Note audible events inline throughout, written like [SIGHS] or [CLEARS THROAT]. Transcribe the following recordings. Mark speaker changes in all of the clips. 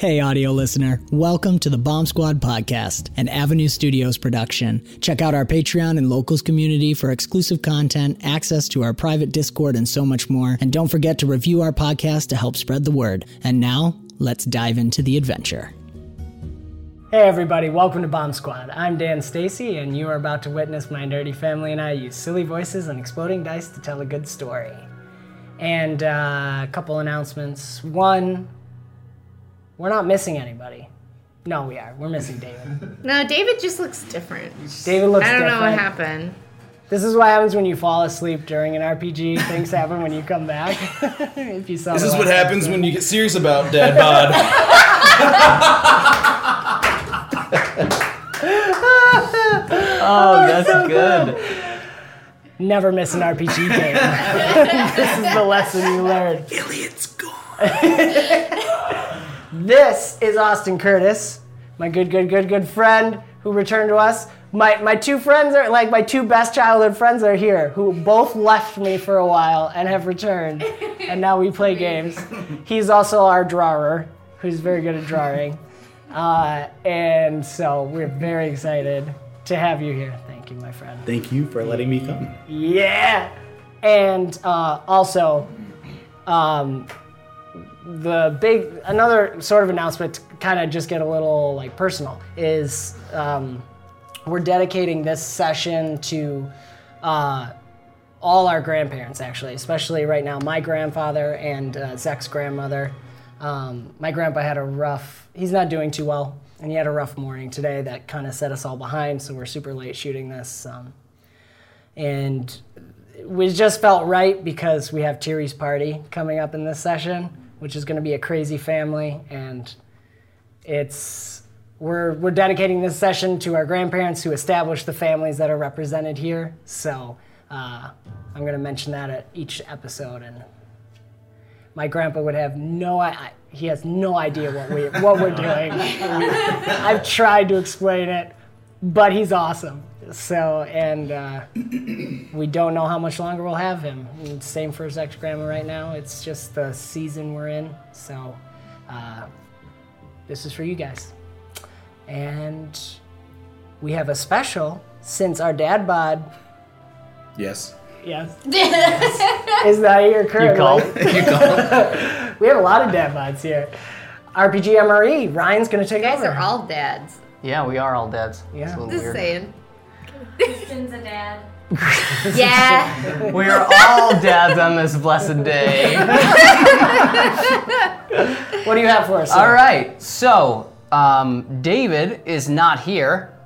Speaker 1: Hey, audio listener. Welcome to the Bomb Squad podcast, an Avenue Studios production. Check out our Patreon and locals community for exclusive content, access to our private Discord, and so much more. And don't forget to review our podcast to help spread the word. And now, let's dive into the adventure.
Speaker 2: Hey everybody, welcome to Bomb Squad. I'm Dan Stacy, and you are about to witness my nerdy family and I use silly voices and exploding dice to tell a good story. And uh, a couple announcements. One, we're not missing anybody. No, we are. We're missing David. [LAUGHS]
Speaker 3: No, David just looks different.
Speaker 2: David looks different.
Speaker 3: I don't know what happened.
Speaker 2: This is what happens when you fall asleep during an RPG. Things happen when you come back. [LAUGHS] if you saw
Speaker 4: This is what happens
Speaker 2: episode.
Speaker 4: when you get serious about Dad Bod. [LAUGHS]
Speaker 5: Oh, that's good.
Speaker 2: Never miss an RPG game. this is the lesson you learn.
Speaker 4: Elliot's gone.
Speaker 2: This is Austin Curtis, my good, good, good, good friend who returned to us. My, my two friends are like my two best childhood friends are here, who both left me for a while and have returned, and now we play games. He's also our drawer, who's very good at drawing, uh, and so we're very excited to have you here. Thank you, my friend.
Speaker 4: Thank you for letting me come.
Speaker 2: Yeah. And uh, also, um, the big another sort of announcement to kind of just get a little like personal is um, we're dedicating this session to uh, all our grandparents actually, especially right now my grandfather and uh, Zach's grandmother. Um, my grandpa had a rough. He's not doing too well, and he had a rough morning today that kind of set us all behind. So we're super late shooting this. Um, and we just felt right because we have Tiri's party coming up in this session, which is going to be a crazy family, and it's we're we're dedicating this session to our grandparents who established the families that are represented here. So uh, I'm going to mention that at each episode, and my grandpa would have no I, he has no idea what we what we're [LAUGHS] doing. I've tried to explain it, but he's awesome. So and uh, we don't know how much longer we'll have him. And same for his ex grandma right now. It's just the season we're in. So uh, this is for you guys, and we have a special since our dad bod.
Speaker 4: Yes.
Speaker 2: Yes. [LAUGHS] is not here currently.
Speaker 5: called. [LAUGHS]
Speaker 4: You call.
Speaker 2: We have a lot of dad bods here. RPG MRE. E, Ryan's gonna take
Speaker 3: You guys
Speaker 2: over.
Speaker 3: are all dads.
Speaker 5: Yeah, we are all dads.
Speaker 2: Yeah.
Speaker 5: It's a little
Speaker 3: Just
Speaker 5: weird.
Speaker 3: saying.
Speaker 6: Kristen's a dad. [LAUGHS]
Speaker 3: Yeah.
Speaker 5: We are all dads on this blessed day. [LAUGHS]
Speaker 2: What do you have for us?
Speaker 5: all right, so um, David is not here.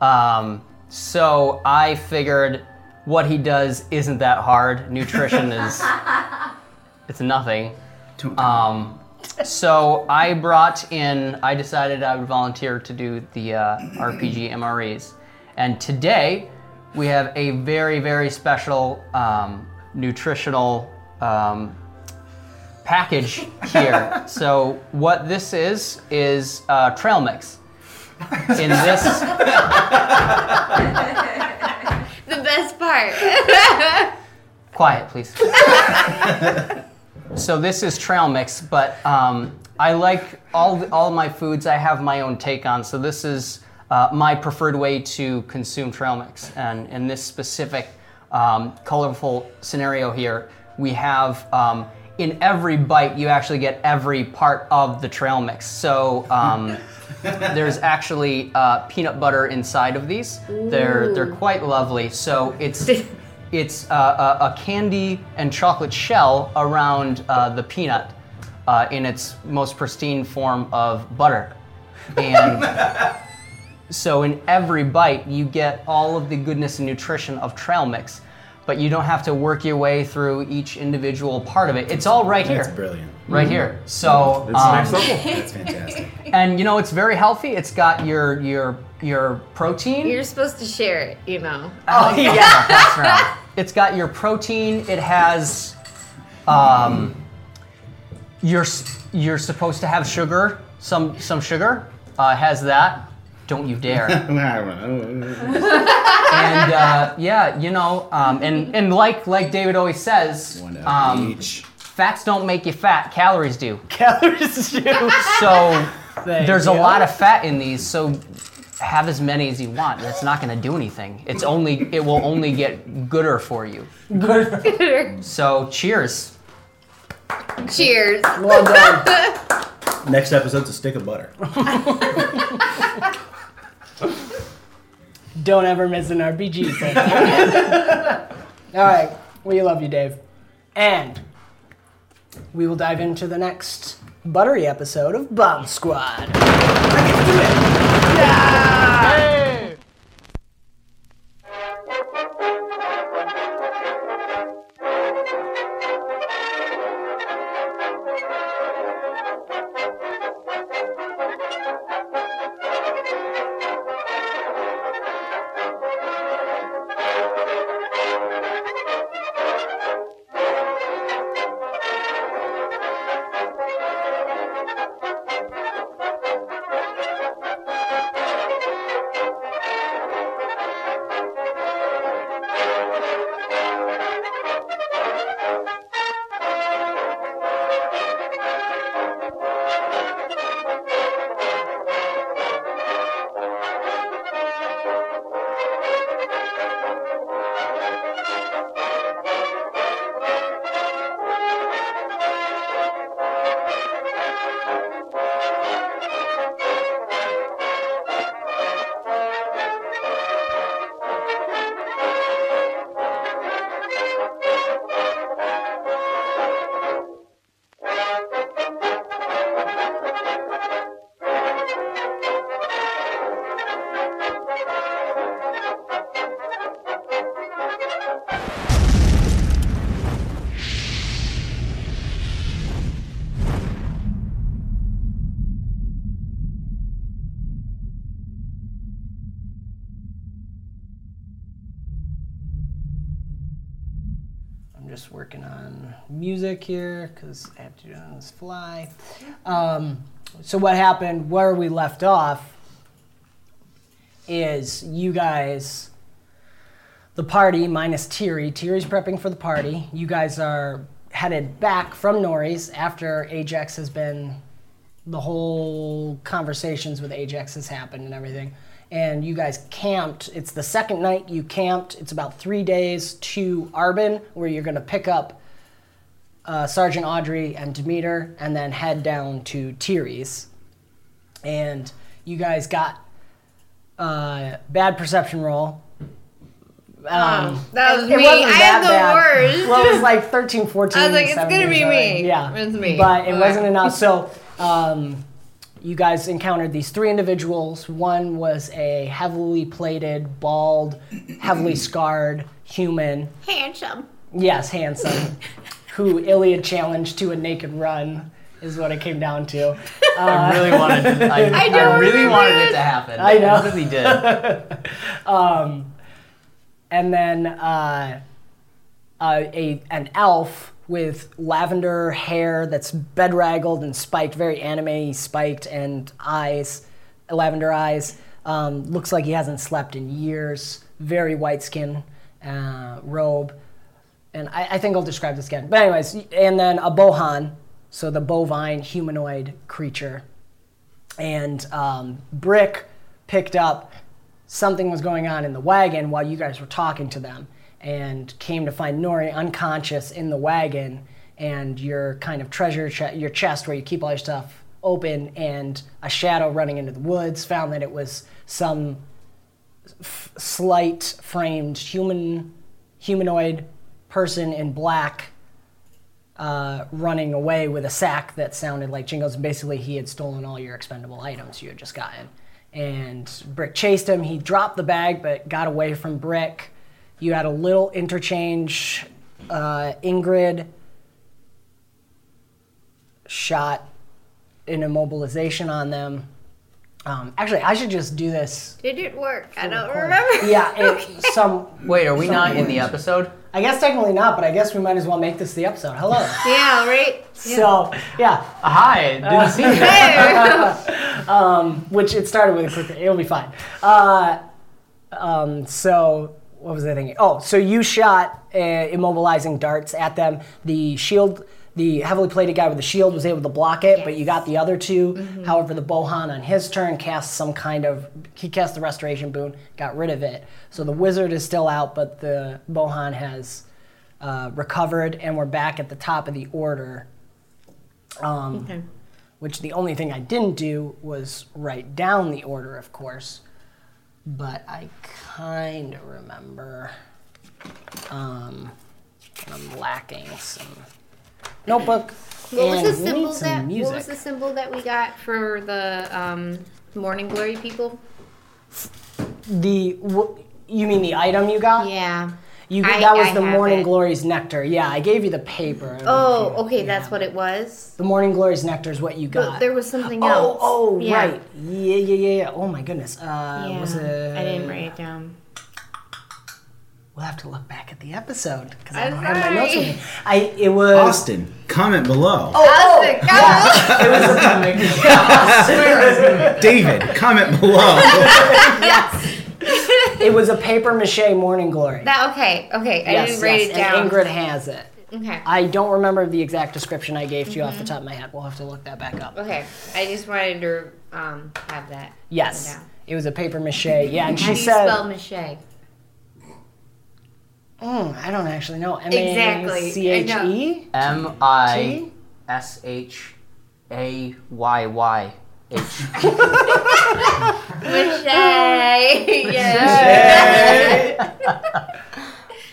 Speaker 5: Um, so I figured what he does isn't that hard. Nutrition is it's nothing. Um, so I brought in. I decided I would volunteer to do the uh, RPG MREs, and today we have a very very special um, nutritional um, package here. [LAUGHS] so what this is is uh, trail mix. In this,
Speaker 3: the best part. [LAUGHS]
Speaker 5: quiet, please. [LAUGHS] so this is trail mix, but um, I like all all my foods. I have my own take on. So this is uh, my preferred way to consume trail mix, and in this specific um, colorful scenario here, we have um, in every bite, you actually get every part of the trail mix. So um, [LAUGHS] there's actually uh, peanut butter inside of these. They're they're quite lovely. So it's [LAUGHS] it's uh, a, a candy and chocolate shell around uh, the peanut uh, in its most pristine form of butter, [LAUGHS] and. So in every bite, you get all of the goodness and nutrition of trail mix, but you don't have to work your way through each individual part of it. It's all right
Speaker 4: That's
Speaker 5: here,
Speaker 4: brilliant.
Speaker 5: right here. So
Speaker 7: It's
Speaker 5: um,
Speaker 7: next level. [LAUGHS]
Speaker 4: That's fantastic.
Speaker 5: and you know it's very healthy. It's got your your your protein.
Speaker 3: You're supposed to share it, you know.
Speaker 5: Oh yeah, that's right. It's got your protein. It has, um, you're you're supposed to have sugar. Some some sugar. Uh, has that. Don't you dare. [LAUGHS] and uh, yeah, you know, um, and and like like David always says,
Speaker 4: One of
Speaker 5: um,
Speaker 4: each.
Speaker 5: fats don't make you fat. Calories do. [LAUGHS]
Speaker 2: Calories do.
Speaker 5: So
Speaker 2: Thank
Speaker 5: there's a
Speaker 2: you.
Speaker 5: lot of fat in these. So have as many as you want. That's not going to do anything. It's only it will only get gooder for you. Gooder. So cheers.
Speaker 3: Cheers.
Speaker 2: Well done. [LAUGHS]
Speaker 4: Next episode's a stick of butter.
Speaker 2: Don't ever miss an RPG. All right, we love you, Dave, and we will dive into the next buttery episode of Bomb Squad. I'm here because I have to do it on this fly. Um, so what happened, where we left off, is you guys, the party minus Tiri. Tiri's prepping for the party. You guys are headed back from Nori's after Ajax has been, the whole conversations with Ajax has happened and everything. And you guys camped. It's the second night you camped. It's about three days to Arbin, where you're going to pick up uh, Sergeant Audrey and Demeter, and then head down to Tiri's. And you guys got uh, bad perception roll. Um,
Speaker 3: that was
Speaker 2: it
Speaker 3: me.
Speaker 2: wasn't
Speaker 3: I
Speaker 2: that
Speaker 3: am the
Speaker 2: bad.
Speaker 3: worst.
Speaker 2: Well, it was like 13, 14.
Speaker 3: I was like, it's gonna be me.
Speaker 2: Yeah,
Speaker 3: It's me.
Speaker 2: But it
Speaker 3: Okay.
Speaker 2: wasn't enough. So um, you guys encountered these three individuals. One was a heavily plated, bald, heavily scarred human.
Speaker 3: Handsome.
Speaker 2: Yes, handsome. [LAUGHS] who Iliad challenged to a naked run is what it came down to. [LAUGHS]
Speaker 5: I really wanted to, I, [LAUGHS]
Speaker 3: I
Speaker 5: I, really wanted
Speaker 3: it.
Speaker 5: to happen.
Speaker 2: I know.
Speaker 5: I really did. [LAUGHS]
Speaker 2: and then uh, uh, a an elf with lavender hair that's bedraggled and spiked, very anime spiked, and eyes, lavender eyes. Um, looks like he hasn't slept in years. Very white skin, uh, robe, and I, I think I'll describe this again. But anyways, and then a bohan, so the bovine humanoid creature, and um, Brick picked up something was going on in the wagon while you guys were talking to them and came to find Nori unconscious in the wagon and your kind of treasure, che- your chest where you keep all your stuff open, and a shadow running into the woods. Found that it was some f- slight framed human, humanoid person in black uh, running away with a sack that sounded like jingles. And basically, he had stolen all your expendable items you had just gotten. And Brick chased him. He dropped the bag, but got away from Brick. You had a little interchange. Uh, Ingrid shot an immobilization on them. Um, actually, I should just do this.
Speaker 3: Did it work? I don't
Speaker 2: record.
Speaker 3: remember.
Speaker 2: Yeah, it, [LAUGHS] some.
Speaker 5: Wait, are we
Speaker 2: some
Speaker 5: not in the episode?
Speaker 2: I guess technically not, but I guess we might as well make this the episode. Hello.
Speaker 3: Yeah, right? [LAUGHS]
Speaker 2: So, yeah,
Speaker 5: Hi, didn't see that. [LAUGHS]
Speaker 3: There.
Speaker 2: which it started with a quick. It'll be fine. Uh, um, so what was I thinking? Oh, so you shot uh, immobilizing darts at them. The shield, the heavily plated guy with the shield was able to block it, but you got the other 2 However, the Bohan on his turn cast some kind of he cast the restoration boon, got rid of it. So the wizard is still out, but the Bohan has uh, recovered, and we're back at the top of the order. Um,
Speaker 3: Okay.
Speaker 2: which the only thing I didn't do was write down the order, of course. But I kind of remember. Um, I'm lacking some notebook.
Speaker 3: What was the symbol that what was the symbol that we got for the um, morning glory people?
Speaker 2: The wh- you mean the item you got?
Speaker 3: Yeah.
Speaker 2: You
Speaker 3: I-
Speaker 2: that was
Speaker 3: I
Speaker 2: the morning
Speaker 3: it.
Speaker 2: glory's nectar. Yeah, I gave you the paper. Know
Speaker 3: Oh, okay,
Speaker 2: you
Speaker 3: that's what
Speaker 2: it.
Speaker 3: was.
Speaker 2: The morning glory's nectar is what you got.
Speaker 3: But there was something
Speaker 2: oh,
Speaker 3: else.
Speaker 2: oh,
Speaker 3: Yeah.
Speaker 2: right. Yeah, yeah, yeah, yeah. Oh my goodness. Uh,
Speaker 3: Yeah.
Speaker 2: was it?
Speaker 3: I didn't write it down.
Speaker 2: We'll have to look back at the episode because I don't have my notes with me. I it was
Speaker 4: Austin, comment below.
Speaker 2: Oh,
Speaker 3: Austin, come on. [LAUGHS]
Speaker 4: David, comment below. yes.
Speaker 2: it was a paper mache morning glory.
Speaker 3: That okay, okay. I
Speaker 2: yes,
Speaker 3: didn't write
Speaker 2: yes,
Speaker 3: it down.
Speaker 2: and Ingrid has it.
Speaker 3: Okay.
Speaker 2: I don't remember the exact description I gave to you off
Speaker 3: Mm-hmm.
Speaker 2: the top of my head. We'll have to look that back up.
Speaker 3: Okay. I just wanted to um, have that.
Speaker 2: Yes, it was a paper mache. Yeah, and
Speaker 3: How
Speaker 2: she
Speaker 3: do you
Speaker 2: said,
Speaker 3: spell mache?
Speaker 2: Mm, I don't actually know. M
Speaker 3: Exactly,
Speaker 2: A C H
Speaker 3: I
Speaker 2: E.
Speaker 5: M I S H A Y Y H.
Speaker 3: Mache. yes.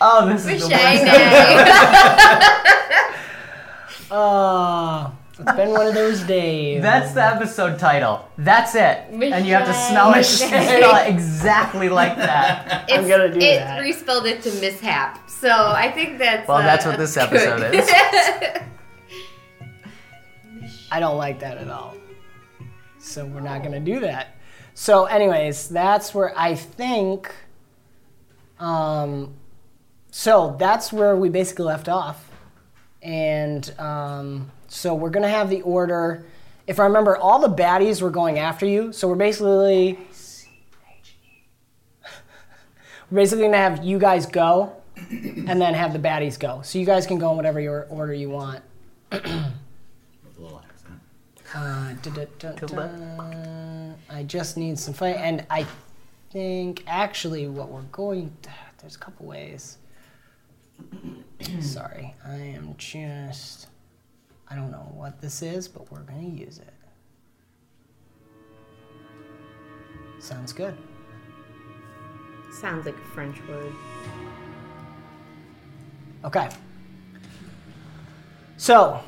Speaker 5: Oh, this is the
Speaker 3: Mache.
Speaker 5: one.
Speaker 3: day.
Speaker 2: Oh, it's been one of those days.
Speaker 5: That's the episode title. That's it. And you have to smell it, [LAUGHS] [LAUGHS]
Speaker 3: Michelle.
Speaker 5: spell it exactly like that.
Speaker 3: It's, I'm
Speaker 2: gonna do
Speaker 3: it
Speaker 2: that.
Speaker 3: It respelled it to mishap. So I think that's.
Speaker 5: Well,
Speaker 3: uh,
Speaker 5: that's what this episode
Speaker 3: good.
Speaker 5: is. [LAUGHS]
Speaker 2: I don't like that at all. So we're not gonna do that. So, anyways, that's where I think. Um, so that's where we basically left off, and um, so we're gonna have the order. If I remember, all the baddies were going after you. So we're basically. We're basically gonna have you guys go, and then have the baddies go. So you guys can go in whatever your order you want. Uh. I just need some fight, and I think actually what we're going. to, There's a couple ways. [CLEARS THROAT] Sorry, I am just. I don't know what this is, but we're gonna use it. Sounds good.
Speaker 3: Sounds like a French word.
Speaker 2: Okay. So,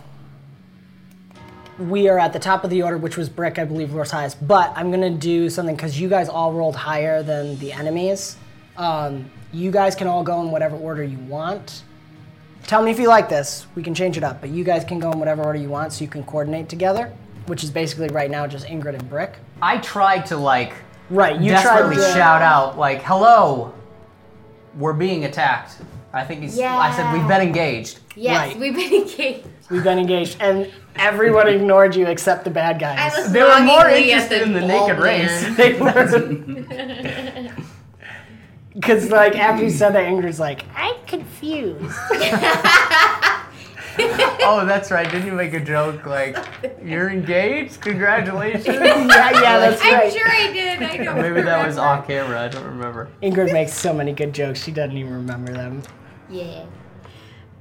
Speaker 2: we are at the top of the order, which was Brick, I believe, was highest. But I'm going to do something because you guys all rolled higher than the enemies. Um, you guys can all go in whatever order you want. Tell me if you like this. We can change it up. But you guys can go in whatever order you want so you can coordinate together, which is basically right now just Ingrid and Brick.
Speaker 5: I tried to like
Speaker 2: Right, you
Speaker 5: desperately
Speaker 2: tried to
Speaker 5: shout out like, "Hello, we're being attacked." I think he's. Yeah. I said we've been engaged.
Speaker 3: Yes,
Speaker 2: Right.
Speaker 3: we've been [LAUGHS] engaged.
Speaker 2: We've been engaged, and everyone ignored you except the bad
Speaker 3: I
Speaker 2: guys.
Speaker 3: was
Speaker 5: They were more
Speaker 3: longingly at
Speaker 5: interested in the
Speaker 3: bald
Speaker 5: naked race.
Speaker 2: They [LAUGHS] were. [LAUGHS] Because, like, after you said that, Ingrid's like, I'm confused. [LAUGHS]
Speaker 5: Oh, that's right. Didn't you make a joke like, "You're engaged? Congratulations." [LAUGHS]
Speaker 2: yeah, yeah, that's
Speaker 3: I'm
Speaker 2: right.
Speaker 3: sure I did. I don't
Speaker 5: Maybe that was off camera. I don't remember.
Speaker 2: Ingrid makes so many good jokes, she doesn't even remember them.
Speaker 3: Yeah.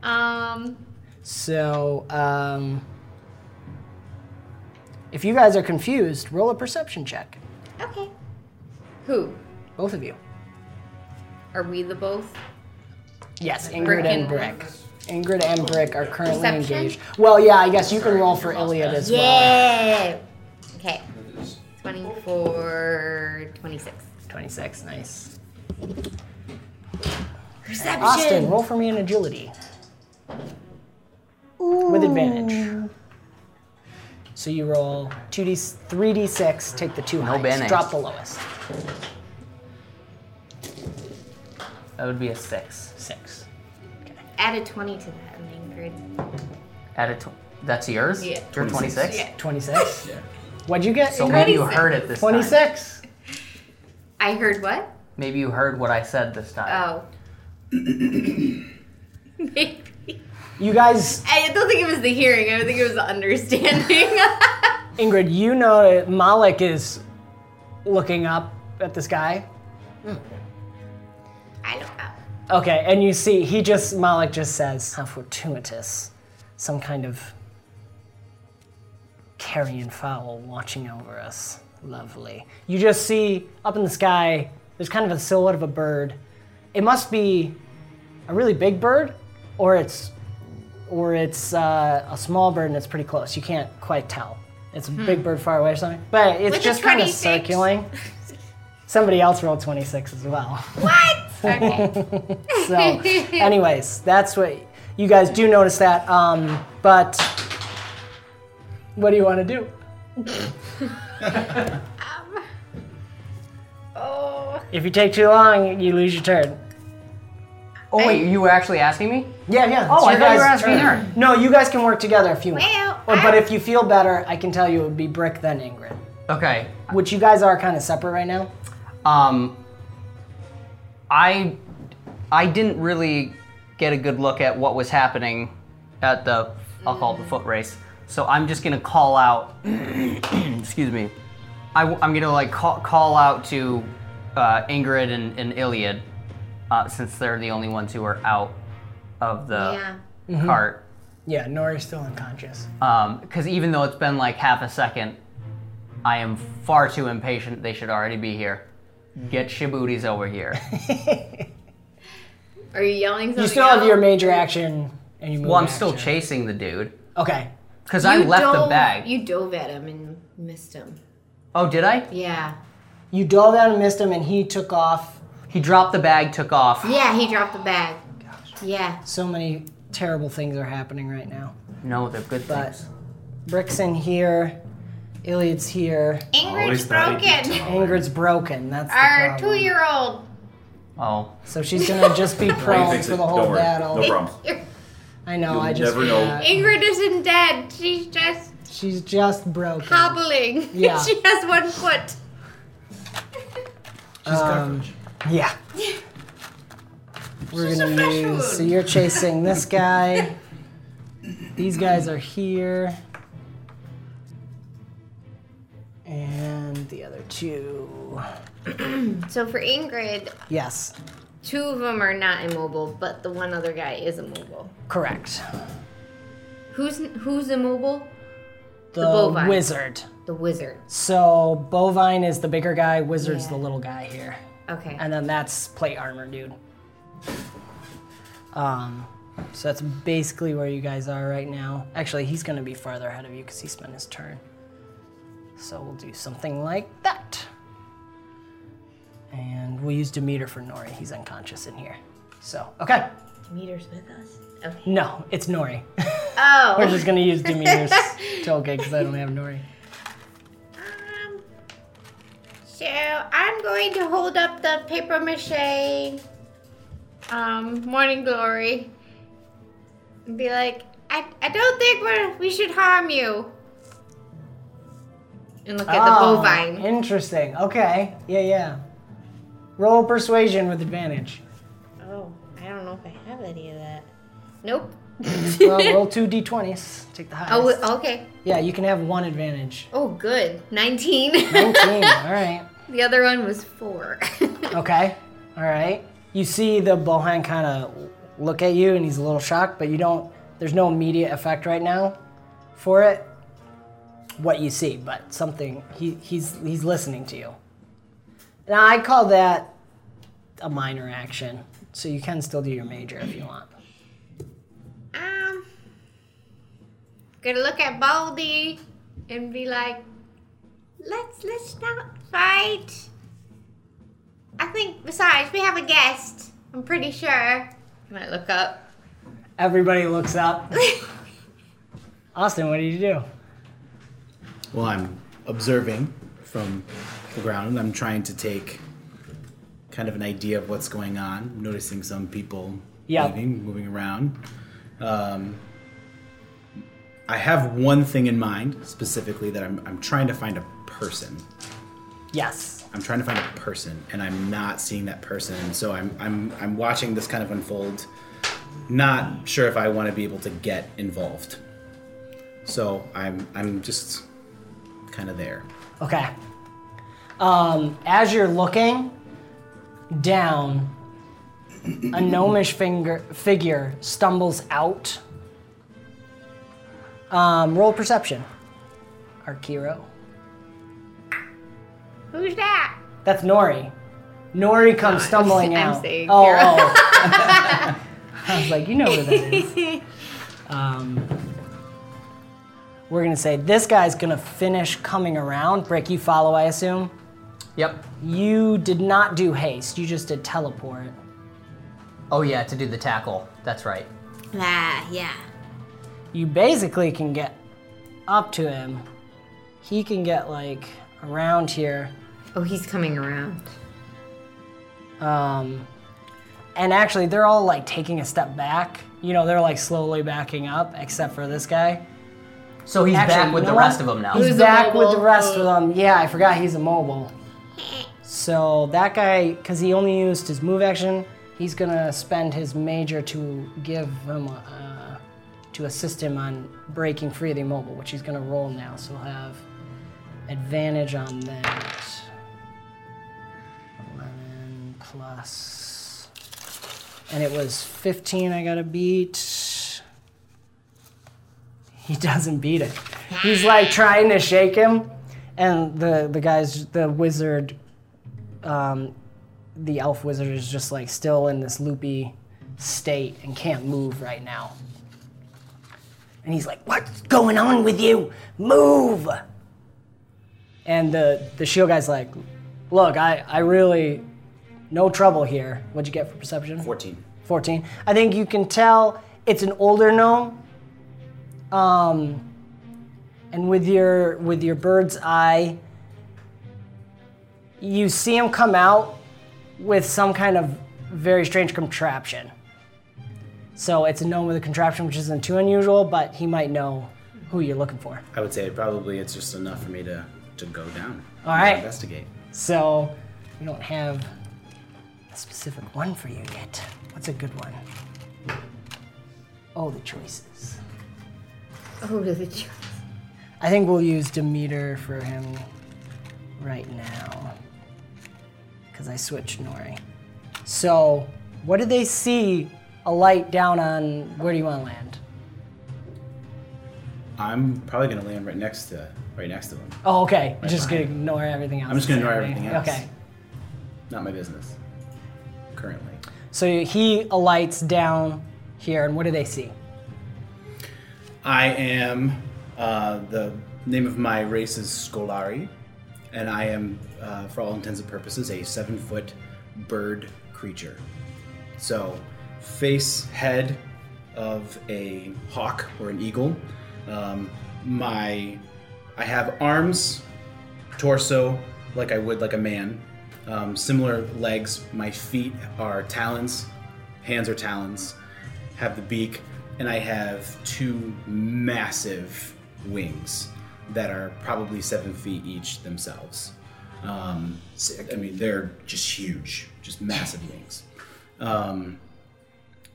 Speaker 3: Um.
Speaker 2: So, um, if you guys are confused, roll a perception check.
Speaker 3: Okay. Who?
Speaker 2: Both of you.
Speaker 3: Are we the both?
Speaker 2: Yes, Ingrid
Speaker 3: Brick
Speaker 2: and
Speaker 3: and-
Speaker 2: Brick. Ingrid and Brick are currently
Speaker 3: Perception?
Speaker 2: engaged. Well, yeah, I guess you can roll for Iliad as well.
Speaker 3: Yeah. Okay. 24, 26.
Speaker 2: 26, nice.
Speaker 3: Perception.
Speaker 2: Austin, roll for me in agility. With advantage. So you roll 2d, 3d6, take the two highest,
Speaker 5: bene.
Speaker 2: drop the lowest.
Speaker 5: That would be a six.
Speaker 2: Six.
Speaker 3: Add a 20 to that, Ingrid.
Speaker 5: Add it. Tw- that's yours.
Speaker 3: Yeah.
Speaker 5: You're 26.
Speaker 3: Yeah.
Speaker 2: 26? [LAUGHS] Yeah. What'd you get?
Speaker 5: So
Speaker 2: Ingrid?
Speaker 5: maybe you heard it this time.
Speaker 2: 26.
Speaker 3: I heard what?
Speaker 5: Maybe you heard what I said this time.
Speaker 3: Oh. Maybe. [LAUGHS]
Speaker 2: You guys, [LAUGHS]
Speaker 3: I don't think it was the hearing. I think it was the understanding.
Speaker 2: Ingrid, you know that Malik is looking up at the sky. Hmm.
Speaker 3: I don't know.
Speaker 2: Okay, and you see, he just, Malik just says, how fortuitous. Some kind of carrion fowl watching over us. Lovely. You just see up in the sky, there's kind of a silhouette of a bird. It must be a really big bird, or it's or it's uh, a small bird and it's pretty close. You can't quite tell. It's a big bird far away or something. But it's
Speaker 3: With
Speaker 2: just kind of circling. [LAUGHS] Somebody else rolled 26 as well.
Speaker 3: What? Okay. [LAUGHS]
Speaker 2: So, [LAUGHS] anyways, that's what you guys do notice that. Um, but what do you want to do?
Speaker 3: oh. [LAUGHS]
Speaker 2: If you take too long, you lose your turn.
Speaker 5: Oh wait, you were actually asking me?
Speaker 2: Yeah, yeah.
Speaker 5: Oh, I
Speaker 2: your
Speaker 5: thought you were asking
Speaker 2: turn.
Speaker 5: her.
Speaker 2: No, you guys can work together if you want.
Speaker 3: Well,
Speaker 2: Or, but if you feel better, I can tell you it would be Brick then Ingrid.
Speaker 5: Okay.
Speaker 2: Which you guys are kind of separate right now.
Speaker 5: Um, I I didn't really get a good look at what was happening at the I'll call it the foot race. So I'm just gonna call out. [CLEARS THROAT] excuse me. I, am gonna like call, call out to uh, Ingrid and, and Iliad uh, since they're the only ones who are out of the
Speaker 3: Yeah.
Speaker 5: cart.
Speaker 2: Yeah, Nori's still unconscious.
Speaker 5: Because even though it's been like half a second, I am far too impatient. They should already be here. Get Shibooties over here. [LAUGHS]
Speaker 3: Are you yelling something
Speaker 2: You still have
Speaker 3: out?
Speaker 2: your major action and you move.
Speaker 5: well, I'm still
Speaker 2: action.
Speaker 5: chasing the dude.
Speaker 2: Okay.
Speaker 5: Because I
Speaker 3: You
Speaker 5: left the
Speaker 3: dove-
Speaker 5: bag.
Speaker 3: You dove at him and missed him.
Speaker 5: Oh, did I?
Speaker 3: Yeah.
Speaker 2: You dove down and missed him, and he took off.
Speaker 5: He dropped the bag, took off.
Speaker 3: Yeah, he dropped the bag. Yeah.
Speaker 2: So many terrible things are happening right now.
Speaker 5: No, they're good
Speaker 2: But
Speaker 5: things.
Speaker 2: Brick's in here, Iliad's here,
Speaker 3: Ingrid's
Speaker 4: Always thought he'd
Speaker 3: broken.
Speaker 2: Ingrid's broken. That's the
Speaker 3: Our
Speaker 2: problem.
Speaker 3: two-year-old.
Speaker 5: Oh,
Speaker 2: So she's gonna just be [LAUGHS]
Speaker 4: Wayne
Speaker 2: prone
Speaker 4: fix
Speaker 2: for
Speaker 4: it.
Speaker 2: the whole
Speaker 4: Don't worry.
Speaker 2: battle.
Speaker 4: No problem.
Speaker 2: I know.
Speaker 4: You'll
Speaker 2: I just
Speaker 4: never know.
Speaker 2: forgot.
Speaker 3: Ingrid isn't dead. She's just
Speaker 2: She's just broken.
Speaker 3: hobbling. [LAUGHS]
Speaker 2: Yeah.
Speaker 3: she has one foot.
Speaker 2: Um, yeah. We're
Speaker 3: She's a
Speaker 2: gonna
Speaker 3: fresh
Speaker 2: use. So
Speaker 3: wound.
Speaker 2: you're chasing this guy. These guys are here. The other two. [CLEARS THROAT]
Speaker 3: So for Ingrid,
Speaker 2: Yes,
Speaker 3: two of them are not immobile, but the one other guy is immobile.
Speaker 2: correct.
Speaker 3: Who's who's immobile?
Speaker 2: The,
Speaker 3: bovine.
Speaker 2: wizard.
Speaker 3: The wizard.
Speaker 2: So bovine is the bigger guy, wizard's
Speaker 3: Yeah.
Speaker 2: the little guy here.
Speaker 3: Okay.
Speaker 2: And then that's plate armor, dude. Um, so that's basically where you guys are right now. Actually, he's gonna be farther ahead of you because he spent his turn. So we'll do something like that. And we'll use Demeter for Nori. He's unconscious in here. So, okay.
Speaker 3: Demeter's with us. Okay.
Speaker 2: No, it's Nori. [LAUGHS]
Speaker 3: Oh.
Speaker 2: We're just gonna use Demeter's [LAUGHS] token because I don't have Nori.
Speaker 3: Um, so I'm going to hold up the paper mache um, morning glory and be like, I, I don't think we're, we should harm you. And look at the
Speaker 2: Oh,
Speaker 3: bovine.
Speaker 2: Interesting. Okay. Yeah, yeah. Roll persuasion with advantage.
Speaker 3: Oh, I don't know if I have any of that. Nope. [LAUGHS]
Speaker 2: well, roll two d20s. Take the oh, highest.
Speaker 3: Oh, okay.
Speaker 2: Yeah, you can have one advantage.
Speaker 3: Oh, good. 19. [LAUGHS]
Speaker 2: 19. All right.
Speaker 3: the other one was 4. [LAUGHS]
Speaker 2: Okay. All right. You see the Bohan kind of look at you and he's a little shocked, but you don't there's no immediate effect right now for it. What you see, but something he, he's he's listening to you. Now I call that a minor action, so you can still do your major if you want.
Speaker 3: Um, gonna look at Baldy and be like, "Let's let's not fight." I think. Besides, we have a guest. I'm pretty sure. And I look up.
Speaker 2: Everybody looks up. [LAUGHS] Austin, what did you do?
Speaker 4: Well, I'm observing from the ground. I'm trying to take kind of an idea of what's going on. noticing some people
Speaker 2: Yep.
Speaker 4: moving, moving around. Um, I have one thing in mind specifically that I'm, I'm trying to find a person.
Speaker 2: Yes.
Speaker 4: I'm trying to find a person, and I'm not seeing that person. So I'm I'm I'm watching this kind of unfold. Not sure if I want to be able to get involved. So I'm I'm just kind of there.
Speaker 2: Okay. Um, as you're looking down, a gnomish finger, figure stumbles out. Um, roll perception. Arkiro.
Speaker 3: Who's that?
Speaker 2: That's Nori. Nori comes stumbling
Speaker 3: I'm
Speaker 2: out.
Speaker 3: saying
Speaker 2: oh,
Speaker 3: Kira. [LAUGHS]
Speaker 2: oh. I was like, you know who that is. [LAUGHS] Um, we're gonna say this guy's gonna finish coming around. Brick, you follow, I assume.
Speaker 5: Yep.
Speaker 2: You did not do haste. You just did teleport.
Speaker 5: Oh yeah, to do the tackle. That's right.
Speaker 3: Ah, yeah.
Speaker 2: You basically can get up to him. He can get like around here.
Speaker 3: Oh, he's coming around.
Speaker 2: Um, and actually, they're all like taking a step back. You know, they're like slowly backing up, except for this guy.
Speaker 5: So he's
Speaker 2: Actually,
Speaker 5: back
Speaker 2: you
Speaker 5: with
Speaker 2: know
Speaker 5: the
Speaker 2: what?
Speaker 5: rest of them now.
Speaker 2: He's
Speaker 3: Who's
Speaker 2: back with the
Speaker 3: immobile?
Speaker 2: rest of them. Yeah, I forgot he's immobile. So that guy, because he only used his move action, he's gonna spend his major to give him, uh, to assist him on breaking free of the immobile, which he's gonna roll now. So he'll have advantage on that. 11. And it was 15 I gotta beat. He doesn't beat it. He's like trying to shake him, and the the guy's the wizard, um, the elf wizard is just like still in this loopy state and can't move right now. And he's like, "What's going on with you? Move!" And the the shield guy's like, "Look, I I really no trouble here. What'd you get for perception?"
Speaker 4: 14.
Speaker 2: 14. I think you can tell it's an older gnome. Um, and with your with your bird's eye, you see him come out with some kind of very strange contraption. So it's a gnome with a contraption, which isn't too unusual, but he might know who you're looking for.
Speaker 4: I would say probably it's just enough for me to, to go down.
Speaker 2: All right.
Speaker 4: Investigate.
Speaker 2: So we don't have a specific one for you yet. What's a good one? Oh, the choices.
Speaker 3: Oh, the choice.
Speaker 2: I think we'll use Demeter for him right now. Because I switched Nori. So, what did they see a light down on? Where do you want to land?
Speaker 4: I'm probably gonna land right next to right next to him.
Speaker 2: Oh, okay. just gonna ignore everything else.
Speaker 4: I'm just gonna ignore everything else.
Speaker 2: Okay.
Speaker 4: Not my business. Currently.
Speaker 2: So he alights down here, and what do they see?
Speaker 4: I am uh, the name of my race is Scolari, and I am, uh, for all intents and purposes, a seven foot bird creature. So, face, head of a hawk or an eagle. Um, my, I have arms, torso like I would like a man. Um, similar legs. My feet are talons, hands are talons. Have the beak, and I have two massive wings that are probably seven feet each themselves. Um, I mean, they're just huge, just massive wings. Um,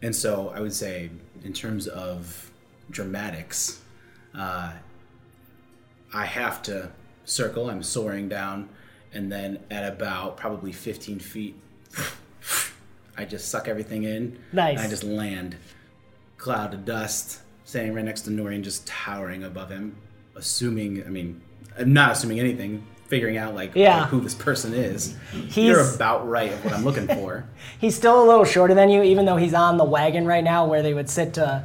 Speaker 4: and so I would say, in terms of dramatics, uh, I have to circle. I'm soaring down, and then at about probably 15 feet, I just suck everything in.
Speaker 2: Nice.
Speaker 4: And I just land. Cloud of dust, standing right next to Nori and just towering above him, assuming. I mean, I'm not assuming anything. Figuring out like,
Speaker 2: Yeah.
Speaker 4: like, who this person is.
Speaker 2: He's-
Speaker 4: You're about right of what I'm looking for. [LAUGHS]
Speaker 2: He's still a little shorter than you, even though he's on the wagon right now where they would sit to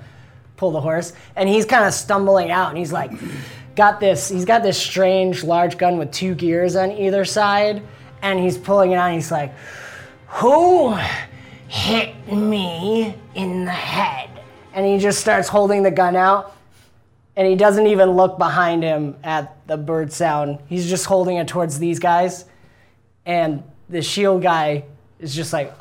Speaker 2: pull the horse. And he's kind of stumbling out, and he's like, got this. He's got this strange large gun with two gears on either side, and he's pulling it out. And he's like, "Who hit me in the head?" And he just starts holding the gun out, and he doesn't even look behind him at the bird sound. He's just holding it towards these guys, and the shield guy is just like,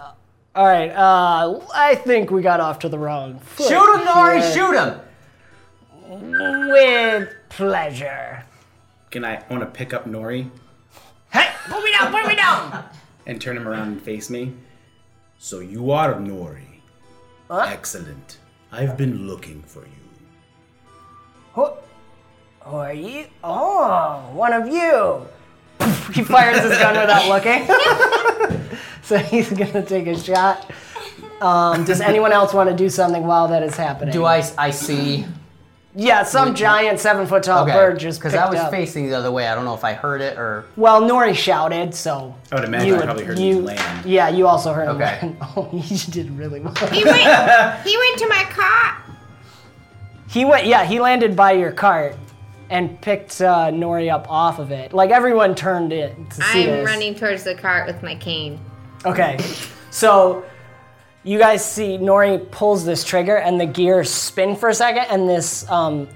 Speaker 2: "All right, uh, I think we got off to the wrong foot."
Speaker 5: Shoot him, Nori!
Speaker 2: here."
Speaker 5: Shoot him!
Speaker 2: With pleasure.
Speaker 4: Can I? I want to pick up Nori
Speaker 2: Hey, put me down, put me down. [LAUGHS]
Speaker 4: and turn him around and face me. So you are Nori. Excellent. I've been looking for you.
Speaker 2: Who, who are you? Oh, one of you. [LAUGHS] he fires his gun without looking. [LAUGHS] so he's gonna take a shot. Um, does anyone else want to do something while that is happening?
Speaker 5: Do I, I see?
Speaker 2: Yeah, some giant seven foot tall
Speaker 5: Okay.
Speaker 2: bird just
Speaker 5: Because
Speaker 2: picked
Speaker 5: I was
Speaker 2: up.
Speaker 5: facing the other way. I don't know if I heard it or.
Speaker 2: Well, Nori shouted, so.
Speaker 4: I would imagine
Speaker 2: you
Speaker 4: I probably heard
Speaker 2: you,
Speaker 4: you land.
Speaker 2: Yeah, you also heard him
Speaker 5: Okay.
Speaker 2: land. [LAUGHS] Oh, you did really well.
Speaker 3: He went. he went to my car.
Speaker 2: He went, yeah, he landed by your cart and picked uh, Nori up off of it. Like everyone turned it to see
Speaker 3: I'm
Speaker 2: this.
Speaker 3: running towards the cart with my cane.
Speaker 2: Okay, so you guys see Nori pulls this trigger and the gears spin for a second, and this um,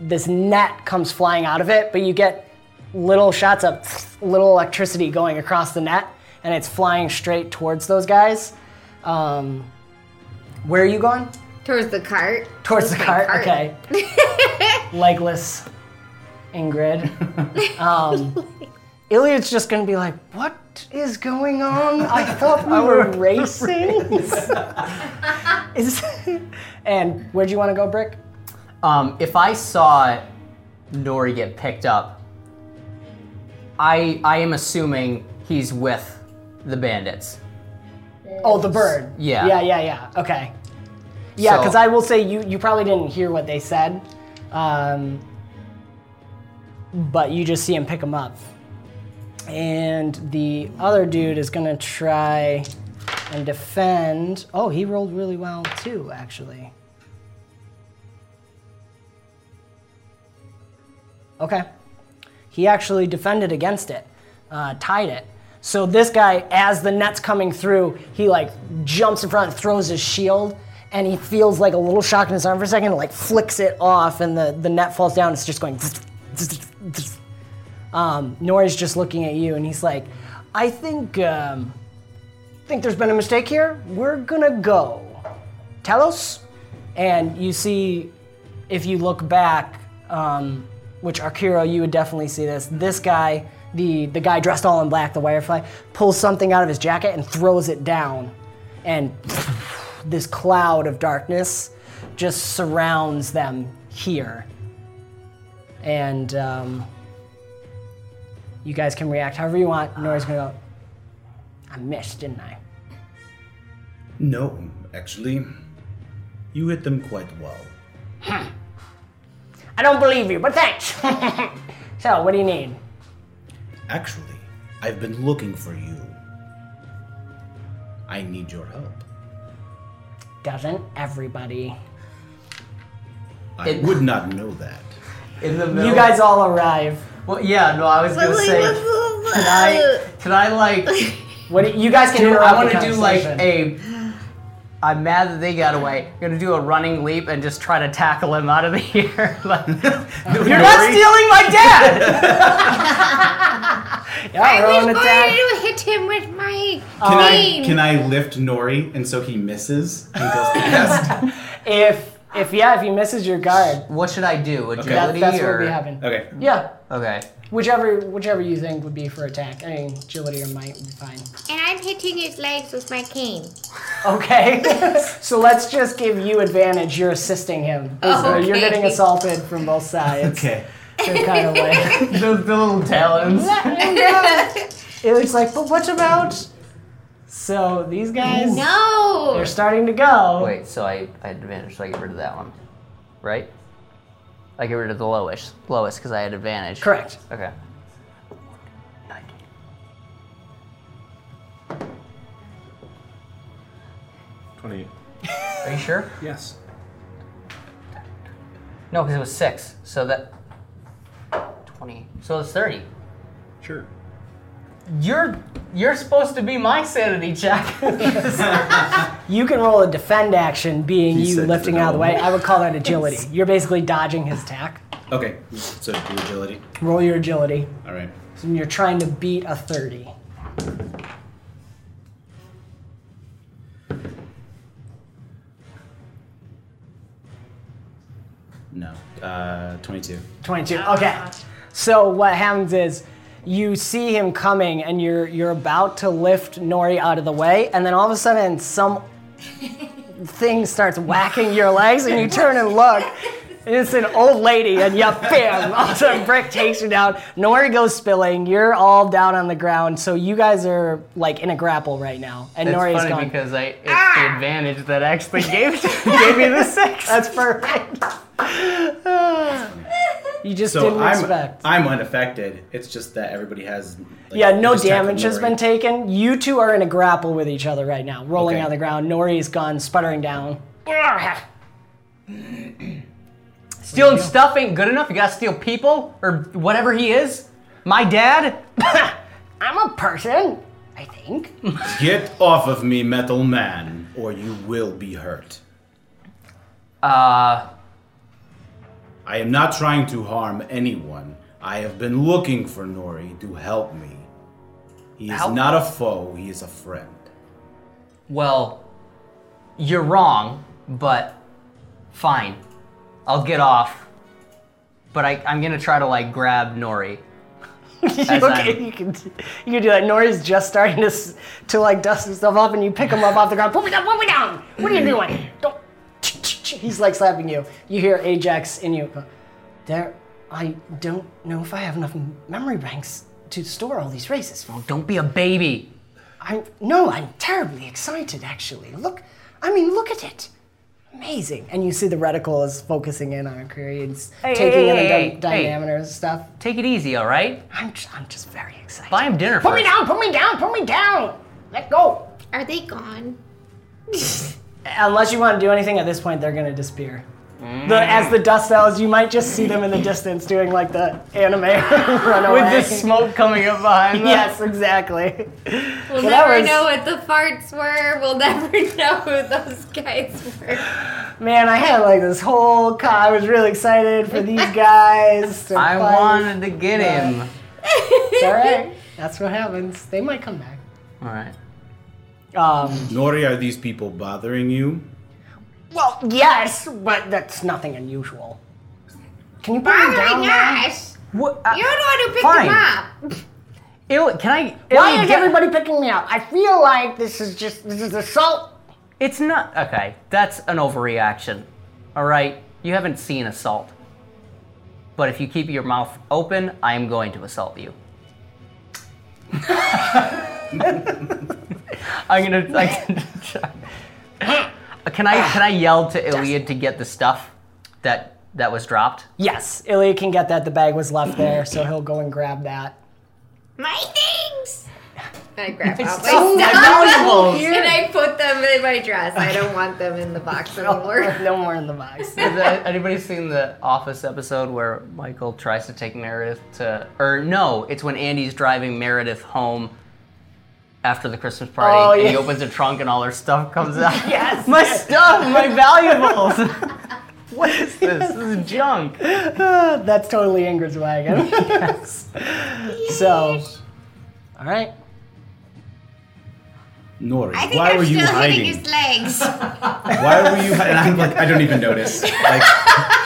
Speaker 2: this net comes flying out of it. But you get little shots of little electricity going across the net, and it's flying straight towards those guys. Um, where are you going?
Speaker 3: Towards the cart.
Speaker 2: Towards the cart.
Speaker 3: cart.
Speaker 2: Okay. [LAUGHS] Legless Ingrid. [LAUGHS] Um, Iliad's just gonna be like, "What is going on? I [LAUGHS] thought we were racing." [LAUGHS] Is [LAUGHS] and where'd you want to go, Brick?
Speaker 5: Um, if I saw Nori get picked up, I I am assuming he's with the bandits.
Speaker 2: Oh, the bird.
Speaker 5: Yeah.
Speaker 2: Yeah, yeah, yeah. Okay. Yeah,
Speaker 5: So-
Speaker 2: because I will say you you probably didn't hear what they said, um, but you just see him pick him up, and the other dude is gonna try and defend. Oh, he rolled really well too, actually. Okay. He actually defended against it, uh, tied it. So this guy, as the net's coming through, he like jumps in front, throws his shield, and he feels like a little shock in his arm for a second, like flicks it off, and the, the net falls down. It's just going. [SNIFFS] [SNIFFS] [SNIFFS] Um, Nori's just looking at you, and he's like, "I think, um, think there's been a mistake here. We're gonna go. Telos." And you see, if you look back, um, which Arkiro, you would definitely see this. This guy, the the guy dressed all in black, the Wirefly, pulls something out of his jacket and throws it down, and [LAUGHS] this cloud of darkness just surrounds them here. And um, you guys can react however you want. Nori's gonna go. I missed, didn't I?
Speaker 4: No, actually, you hit them quite well. Hmm.
Speaker 2: I don't believe you, but thanks. [LAUGHS] so, what do you need?
Speaker 4: Actually, I've been looking for you. I need your help.
Speaker 2: Doesn't everybody?
Speaker 4: I
Speaker 5: It-
Speaker 4: would not know that.
Speaker 5: In the middle.
Speaker 2: You guys all arrive.
Speaker 5: Well, yeah. No, I was gonna
Speaker 3: Like,
Speaker 5: say.
Speaker 3: what-
Speaker 5: Can I? Can I like? [LAUGHS]
Speaker 2: What do, you guys can
Speaker 5: do,
Speaker 2: interrupt
Speaker 5: I want
Speaker 2: the
Speaker 5: to do like
Speaker 2: conversation.
Speaker 5: a. I'm mad that they got away. I'm gonna do a running leap and just try to tackle him out of the [LAUGHS] air. like, [LAUGHS] you're not stealing my dad.
Speaker 2: Yeah,
Speaker 3: I
Speaker 2: roll
Speaker 3: was
Speaker 2: an
Speaker 3: going
Speaker 2: attack.
Speaker 3: to hit him with my
Speaker 4: Can I
Speaker 3: cane.
Speaker 4: can I lift Nori and so he misses and goes to the past?
Speaker 2: If if yeah, if he misses your guard,
Speaker 5: what should I do?
Speaker 2: that,
Speaker 5: Agility
Speaker 2: that's what
Speaker 5: or?
Speaker 2: would be happening.
Speaker 4: okay.
Speaker 2: Yeah,
Speaker 5: Okay.
Speaker 2: whichever whichever you think would be for attack. I mean, agility or might would be fine.
Speaker 3: and I'm hitting his legs with my cane. [LAUGHS]
Speaker 2: Okay, [LAUGHS] so let's just give you advantage. You're assisting him. So you're
Speaker 3: Okay.
Speaker 2: getting assaulted from both sides.
Speaker 4: Okay. [LAUGHS]
Speaker 2: They're kind of like
Speaker 5: the, the little talons. Yeah.
Speaker 2: It looks like. But what about? So these guys,
Speaker 3: No.
Speaker 2: they're starting to go.
Speaker 5: Wait, so I, I had advantage, so I get rid of that one. right? I get rid of the lowest, lowest because I had advantage.
Speaker 2: Correct.
Speaker 5: Okay.
Speaker 7: Twenty-eight.
Speaker 5: Are you sure?
Speaker 4: Yes.
Speaker 5: No, because it was six. So that twenty. So it's thirty.
Speaker 4: Sure.
Speaker 5: You're you're supposed to be my sanity check. [LAUGHS]
Speaker 2: You can roll a defend action, being
Speaker 4: He
Speaker 2: you
Speaker 4: said
Speaker 2: lifting out of the way. I would call that [LAUGHS] agility. You're basically dodging his attack.
Speaker 4: Okay. So do agility.
Speaker 2: Roll your agility.
Speaker 4: All right.
Speaker 2: And you're trying to beat a 30.
Speaker 4: No. Uh, 22.
Speaker 2: 22. Okay. So what happens is you see him coming and you're you're about to lift Nori out of the way and then all of a sudden some [LAUGHS] thing starts whacking your legs and you turn and look. And it's an old lady and yeah bam all of a sudden brick takes you down. Nori goes spilling you're all down on the ground so you guys are like in a grapple right now and
Speaker 5: It's
Speaker 2: Nori's
Speaker 5: funny
Speaker 2: gone.
Speaker 5: because I it's ah! the advantage that actually gave [LAUGHS] gave me the six.
Speaker 2: that's perfect [LAUGHS] you just
Speaker 4: So
Speaker 2: didn't
Speaker 4: I'm
Speaker 2: expect
Speaker 4: I'm unaffected. It's just that everybody has. Like,
Speaker 2: Yeah, no damage has been taken. You two are in a grapple with each other right now, rolling
Speaker 4: Okay.
Speaker 2: on the ground. Nori's gone sputtering down. [CLEARS THROAT]
Speaker 5: Stealing stuff ain't good enough. You gotta steal people or whatever he is. My dad. [LAUGHS]
Speaker 2: I'm a person, I think. [LAUGHS]
Speaker 4: Get off of me, metal man, or you will be hurt.
Speaker 5: Uh,
Speaker 4: I am not trying to harm anyone. I have been looking for Nori to help me. He is
Speaker 5: Help?
Speaker 4: not a foe, he is a friend.
Speaker 5: well, you're wrong, but fine. I'll get off. But I, I'm gonna try to like grab Nori. [LAUGHS] As
Speaker 2: okay,
Speaker 5: I'm-
Speaker 2: you can you can do that. Nori's just starting to s- to like dust himself up, and you pick him up off the ground. Put me down, put me down. What are you doing? Don't. He's like slapping you. You hear Ajax in you. go, There, I don't know if I have enough memory banks to store all these races.
Speaker 5: Oh, don't be a baby.
Speaker 2: I'm no, I'm terribly excited actually. Look, I mean, look at it. Amazing. And you see the reticle is focusing in on Creed's
Speaker 5: Hey,
Speaker 2: taking
Speaker 5: hey,
Speaker 2: in the
Speaker 5: hey,
Speaker 2: di-
Speaker 5: hey.
Speaker 2: diameter and stuff.
Speaker 5: Take it easy, all right?
Speaker 2: I'm just, I'm just very excited.
Speaker 5: Buy him dinner
Speaker 2: Put
Speaker 5: first.
Speaker 2: me down, put me down, put me down. Let go.
Speaker 3: Are they gone? [LAUGHS]
Speaker 2: Unless you want to do anything at this point, they're gonna disappear.
Speaker 5: Mm.
Speaker 2: The, as the dust settles, you might just see them in the distance doing like the anime [LAUGHS] run away.
Speaker 5: With the smoke coming up behind them.
Speaker 2: Yes, exactly.
Speaker 3: We'll
Speaker 2: that
Speaker 3: never
Speaker 2: was-
Speaker 3: know what the farts were. We'll never [LAUGHS] know who those guys were.
Speaker 2: Man, I had like this whole. Co- I was really excited for these [LAUGHS] guys. To
Speaker 5: I
Speaker 2: fight.
Speaker 5: wanted to get him.
Speaker 2: It's all right. That's what happens. They might come back.
Speaker 5: All right.
Speaker 2: Um,
Speaker 4: Nori, are these people bothering you?
Speaker 2: well, yes, but that's nothing unusual. Can you put me down?
Speaker 3: Bothering
Speaker 2: now?
Speaker 3: us.
Speaker 5: What? uh,
Speaker 3: You're the one who picked
Speaker 5: Fine.
Speaker 3: him up.
Speaker 5: Ill, can I?
Speaker 2: Why
Speaker 5: Illy,
Speaker 2: is
Speaker 5: get-
Speaker 2: everybody picking me up? I feel like this is just this is assault.
Speaker 5: It's not okay. That's an overreaction. All right, you haven't seen assault. But if you keep your mouth open, I am going to assault you. [LAUGHS] [LAUGHS] [LAUGHS] I'm gonna. [LAUGHS] I, can I? Can I yell to Iliad to get the stuff that that was dropped?
Speaker 2: Yes, Ilya can get that. The bag was left there, so he'll go and grab that.
Speaker 3: My things. I grab out
Speaker 2: so
Speaker 3: my
Speaker 5: valuables.
Speaker 3: stuff [LAUGHS] and I put them in my dress. I don't want them in the box anymore.
Speaker 2: no more in the box.
Speaker 5: Has uh, anybody seen the Office episode where Michael tries to take Meredith to, or no, it's when Andy's driving Meredith home after the Christmas oh, party,
Speaker 2: Oh,
Speaker 5: and he opens her trunk and all her stuff comes out. [LAUGHS]
Speaker 2: Yes. [LAUGHS]
Speaker 5: my stuff, my valuables. [LAUGHS] what is this? This is junk.
Speaker 2: That's totally Ingrid's wagon. Yes. so, all right.
Speaker 4: Nori,
Speaker 3: I think
Speaker 4: why
Speaker 3: I'm
Speaker 4: were you hiding?
Speaker 3: hitting his legs.
Speaker 4: Why were you? hi- And I'm like, I don't even notice. Like,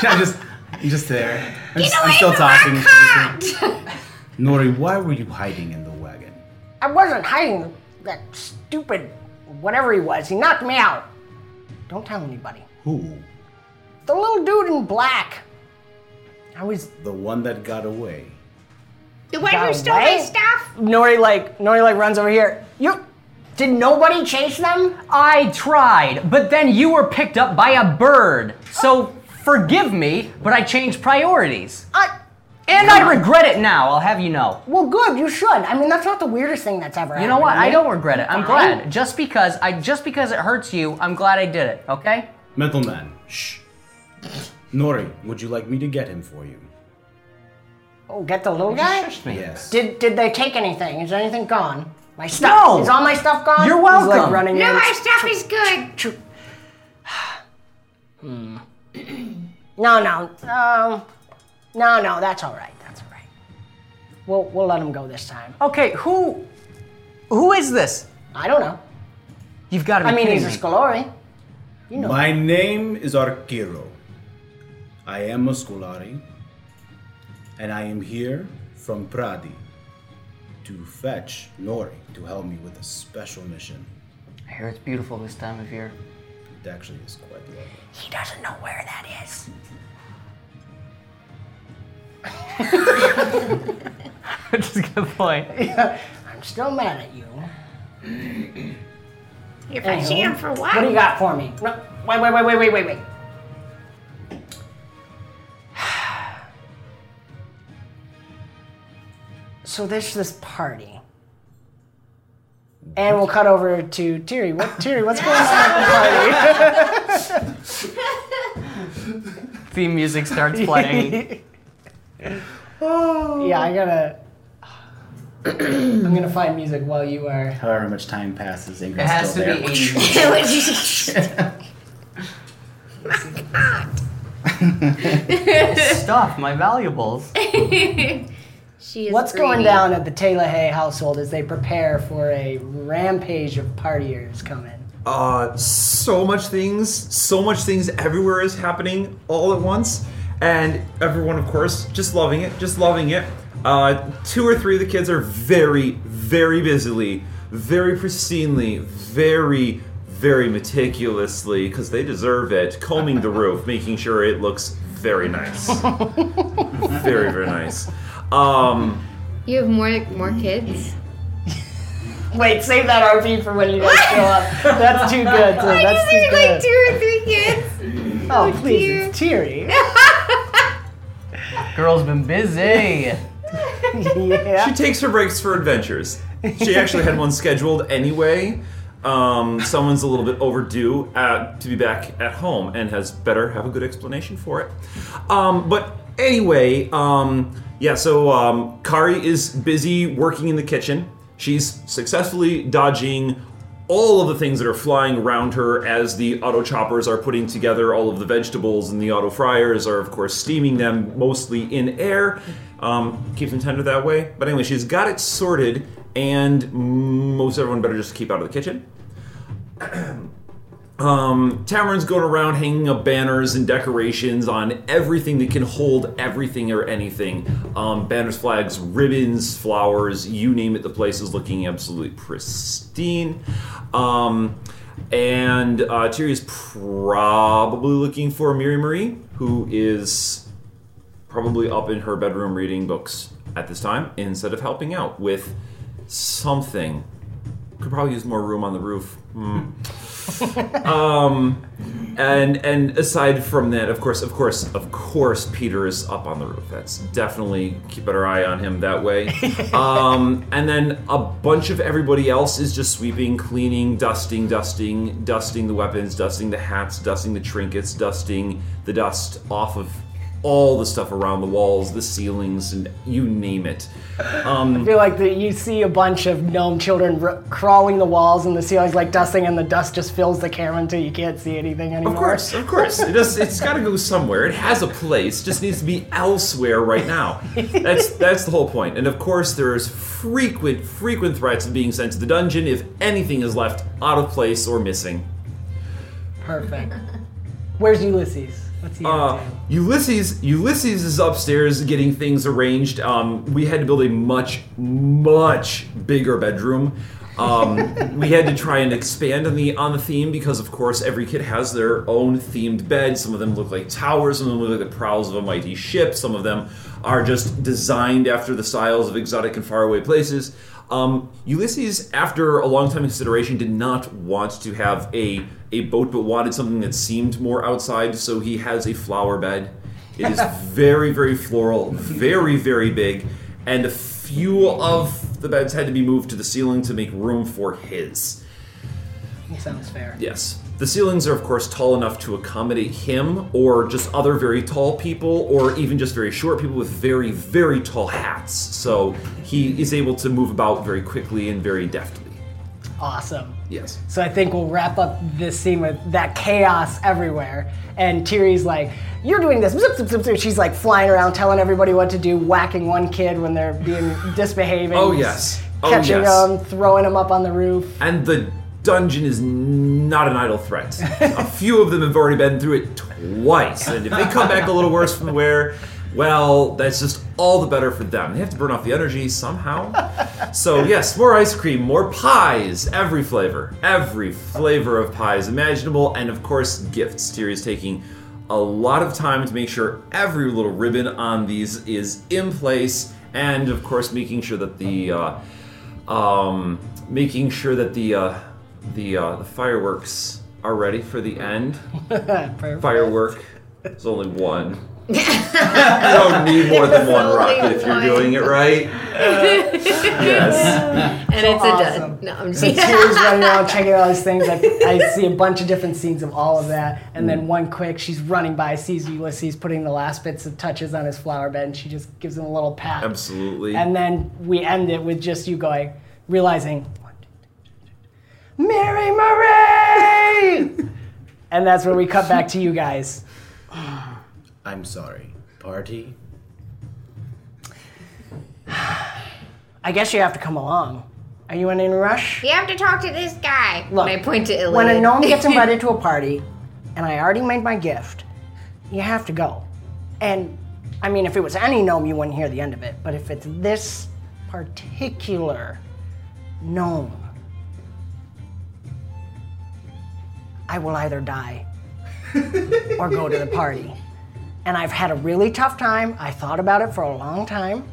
Speaker 4: I'm just, I'm just there. I'm, just, I'm still talking. Nori, why were you hiding in the wagon?
Speaker 2: I wasn't hiding that stupid whatever he was. He knocked me out. Don't tell anybody.
Speaker 4: Who?
Speaker 2: The little dude in black. I was
Speaker 4: The one that got away.
Speaker 3: The one
Speaker 2: Got
Speaker 3: who stole my
Speaker 2: away?
Speaker 3: stuff?
Speaker 2: Nori like Nori like runs over here. You did nobody chase them?
Speaker 5: I tried, but then you were picked up by a bird. So Forgive me, but I changed priorities.
Speaker 2: I,
Speaker 5: And I regret it now, I'll have you know.
Speaker 2: well, good. You should. I mean, that's not the weirdest thing that's ever happened.
Speaker 5: You know what? I don't regret it. I'm
Speaker 2: Fine.
Speaker 5: glad. Just because I just because it hurts you, I'm glad I did it, okay?
Speaker 4: Mental man. Shh. Nori, would you like me to get him for you?
Speaker 2: Oh, get the little guy.
Speaker 5: Shush me.
Speaker 4: Yes.
Speaker 2: Did did they take anything? Is anything gone? My stuff.
Speaker 5: No.
Speaker 2: Is all my stuff gone?
Speaker 5: You're
Speaker 2: He's, like,
Speaker 5: welcome.
Speaker 2: running
Speaker 3: No,
Speaker 2: in.
Speaker 3: my stuff is good. [SIGHS] [CLEARS THROAT]
Speaker 2: No, no, um, no, no. That's all right. That's all right. We'll we'll let him go this time.
Speaker 5: Okay, who who is this?
Speaker 2: I don't know.
Speaker 5: You've got to be
Speaker 2: I mean,
Speaker 5: kidding
Speaker 2: he's a
Speaker 5: me.
Speaker 2: Scolari. You know.
Speaker 4: My name is Arkiro. I am a Scolari, and I am here from Pradi to fetch Nori to help me with a special mission.
Speaker 5: I hear it's beautiful this time of year.
Speaker 4: It actually is quite lovely.
Speaker 2: He doesn't know where that is.
Speaker 5: That's a good point. [LAUGHS]
Speaker 2: I'm still mad at you.
Speaker 3: If I see him for a while.
Speaker 2: What do you got for me? No, wait, wait, wait, wait, wait, wait, wait. [SIGHS] So there's this party. And we'll cut over to Tiri. What Tiri, what's going on at the party? [LAUGHS]
Speaker 5: Theme music starts playing. [LAUGHS]
Speaker 2: yeah, I gotta I'm gonna find music while you are
Speaker 4: However much time passes,
Speaker 5: it
Speaker 4: Ingrid's
Speaker 5: has to
Speaker 4: still
Speaker 5: be
Speaker 4: there. [LAUGHS] [LAUGHS] [LAUGHS]
Speaker 5: stuff, my valuables.
Speaker 3: She is
Speaker 2: What's going down at the Taylor Hay household as they prepare for a rampage of partiers coming?
Speaker 7: Uh, so much things, so much things everywhere is happening all at once, and everyone, of course, just loving it, just loving it. Uh, two or three of the kids are very, very busily, very pristinely, very, very meticulously, because they deserve it, combing the roof, [LAUGHS] making sure it looks very nice, [LAUGHS] very, very nice. Um,
Speaker 3: You have more more kids?
Speaker 2: Wait, save that RP for when you guys show up. [LAUGHS] That's too good. Too. That's too
Speaker 3: There's
Speaker 2: good.
Speaker 3: like two or three kids.
Speaker 2: oh, please, it's Tiri.
Speaker 5: Girl's been busy.
Speaker 2: yeah. [LAUGHS]
Speaker 7: She takes her breaks for adventures. She actually had one scheduled anyway. Um, someone's a little bit overdue uh, to be back at home and has better have a good explanation for it. Um, but anyway, um, yeah, so um, Kari is busy working in the kitchen. She's successfully dodging all of the things that are flying around her as the auto choppers are putting together all of the vegetables and the auto fryers are of course steaming them mostly in air. Um, keeps them tender that way. But anyway she's got it sorted and most everyone better just keep out of the kitchen [CLEARS THROAT] um, Tamarin's going around hanging up banners and decorations on everything that can hold everything or anything. Um, banners, flags, ribbons, flowers, you name it, the place is looking absolutely pristine. Um, and uh, Tiri is probably looking for Miri Marie, who is probably up in her bedroom reading books at this time instead of helping out with something. Could probably use more room on the roof. Hmm. Um, and and aside from that, of course, of course, of course, Peter is up on the roof. That's definitely keep our eye on him that way. [LAUGHS] um, and then a bunch of everybody else is just sweeping, cleaning, dusting, dusting, dusting the weapons, dusting the hats, dusting the trinkets, dusting the dust off of all the stuff around the walls, the ceilings, and you name it. Um,
Speaker 2: I feel like that you see a bunch of gnome children r- crawling the walls and the ceilings like dusting, and the dust just fills the camera until you can't see anything anymore.
Speaker 7: Of course, of course. It does, it's got to go somewhere. It has a place. Just needs to be elsewhere right now. That's that's the whole point. And of course, there's frequent frequent threats of being sent to the dungeon if anything is left out of place or missing.
Speaker 2: Perfect. Where's Ulysses? What's he
Speaker 7: Uh. Ulysses Ulysses is upstairs getting things arranged. Um, we had to build a much much bigger bedroom. Um, [LAUGHS] we had to try and expand on the on the theme because, of course, every kid has their own themed bed. Some of them look like towers, some of them look like the prows of a mighty ship. Some of them are just designed after the styles of exotic and faraway places. Um, Ulysses, after a long time consideration, did not want to have a a boat, but wanted something that seemed more outside. So he has a flower bed. It is [LAUGHS] very, very floral, very, very big, and a few of the beds had to be moved to the ceiling to make room for his.
Speaker 2: Sounds fair.
Speaker 7: Yes. The ceilings are, of course, tall enough to accommodate him, or just other very tall people, or even just very short people with very, very tall hats. So he is able to move about very quickly and very deftly.
Speaker 2: Awesome.
Speaker 7: Yes.
Speaker 2: So I think we'll wrap up this scene with that chaos everywhere. And Tiri's like, "You're doing this." Zip, zip, zip, zip. She's like flying around, telling everybody what to do, whacking one kid when they're being [LAUGHS] disbehaving.
Speaker 7: Oh, yes. Oh,
Speaker 2: catching
Speaker 7: yes.
Speaker 2: them, throwing them up on the roof.
Speaker 7: And the dungeon is not an idle threat. a [LAUGHS] few of them have already been through it twice, and if they come back a little worse from the wear, well, that's just all the better for them. They have to burn off the energy somehow. So, yes, more ice cream, more pies, every flavor, every flavor of pies imaginable, and of course, gifts. Tiri is taking a lot of time to make sure every little ribbon on these is in place, and of course, making sure that the uh, um, making sure that the uh, the uh, the fireworks are ready for the end. [LAUGHS] Firework. There's only one. [LAUGHS] you don't need more than one rocket if you're doing it right. [LAUGHS] yes.
Speaker 3: And it's a
Speaker 2: awesome.
Speaker 3: dud. No, I'm
Speaker 2: So
Speaker 3: just
Speaker 2: Tiri's running around checking all these things. I, I see a bunch of different scenes of all of that. And then one quick, she's running by, sees Ulysses putting the last bits of touches on his flower bed, and she just gives him a little pat.
Speaker 7: Absolutely.
Speaker 2: And then we end it with just you going, realizing, one, two, three, Mary Marie! and that's where we cut back to you guys. [SIGHS]
Speaker 4: I'm sorry. Party?
Speaker 2: I guess you have to come along. Are you in any rush?
Speaker 3: You have to talk to this guy.
Speaker 2: Look,
Speaker 3: and I point to Iliad.
Speaker 2: When a gnome gets [LAUGHS] invited to a party, and I already made my gift, you have to go. And I mean, if it was any gnome, you wouldn't hear the end of it. But if it's this particular gnome, I will either die or go to the party. And I've had a really tough time. I thought about it for a long time,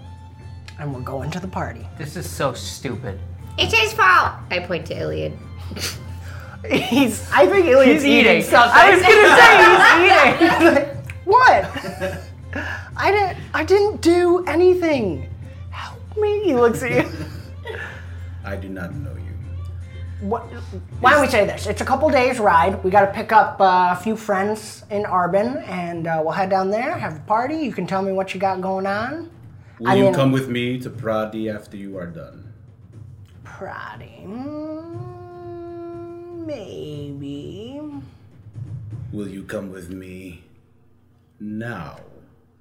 Speaker 2: and we're going to the party.
Speaker 5: This is so stupid.
Speaker 3: It's his fault. I point to Iliad.
Speaker 2: He's. I think Iliad's
Speaker 5: He's eating something.
Speaker 2: I was gonna say he's eating. [LAUGHS] What? I didn't. I didn't do anything. Help me. He looks at you.
Speaker 4: I do not know you.
Speaker 2: What, why don't we say this? It's a couple days ride. We got to pick up uh, a few friends in Arbin, and uh, we'll head down there, have a party. You can tell me what you got going on.
Speaker 4: Will
Speaker 2: I
Speaker 4: you
Speaker 2: mean-
Speaker 4: come with me to Pradi after you are done?
Speaker 2: Party. Mm, maybe.
Speaker 4: Will you come with me now? [LAUGHS]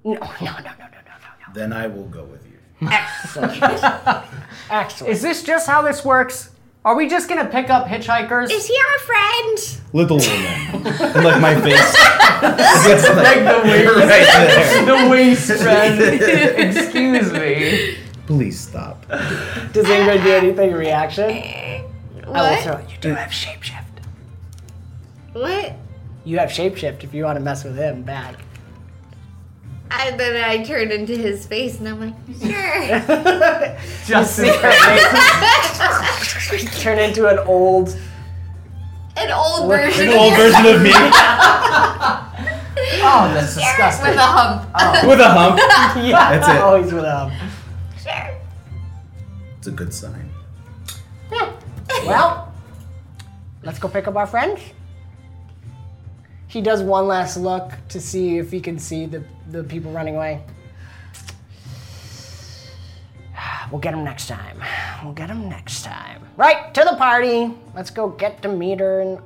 Speaker 2: No, no, no, no, no, no, no,
Speaker 4: Then I will go with you.
Speaker 2: no. [LAUGHS] Excellent.
Speaker 5: Is this just how this works? Are we just gonna pick up hitchhikers?
Speaker 3: Is he our friend?
Speaker 8: Little woman. and like my face. [LAUGHS] It's like
Speaker 5: the waist,
Speaker 8: right there.
Speaker 5: the waist spread. Excuse me.
Speaker 8: Please stop.
Speaker 2: Does anybody do anything in reaction? Uh, I will
Speaker 3: What?
Speaker 2: throw it. You do have shapeshift.
Speaker 3: What?
Speaker 2: You have shapeshift if you want to mess with him back.
Speaker 3: And then I turn into his face and I'm like, sure. [LAUGHS]
Speaker 5: Just [LAUGHS] [LAUGHS]
Speaker 2: Turn into an old.
Speaker 3: An old version
Speaker 8: An
Speaker 3: of
Speaker 8: old version of me
Speaker 5: Oh, that's disgusting.
Speaker 3: with a hump. Oh.
Speaker 8: with a hump.
Speaker 2: Yeah,
Speaker 8: That's it.
Speaker 2: always with a. Hump.
Speaker 3: Sure.
Speaker 4: It's a good sign.
Speaker 2: Well, let's go pick up our friends. He does one last look to see if he can see the, the people running away. [SIGHS] We'll get him next time. We'll get him next time. Right, to the party. Let's go get to meet her and.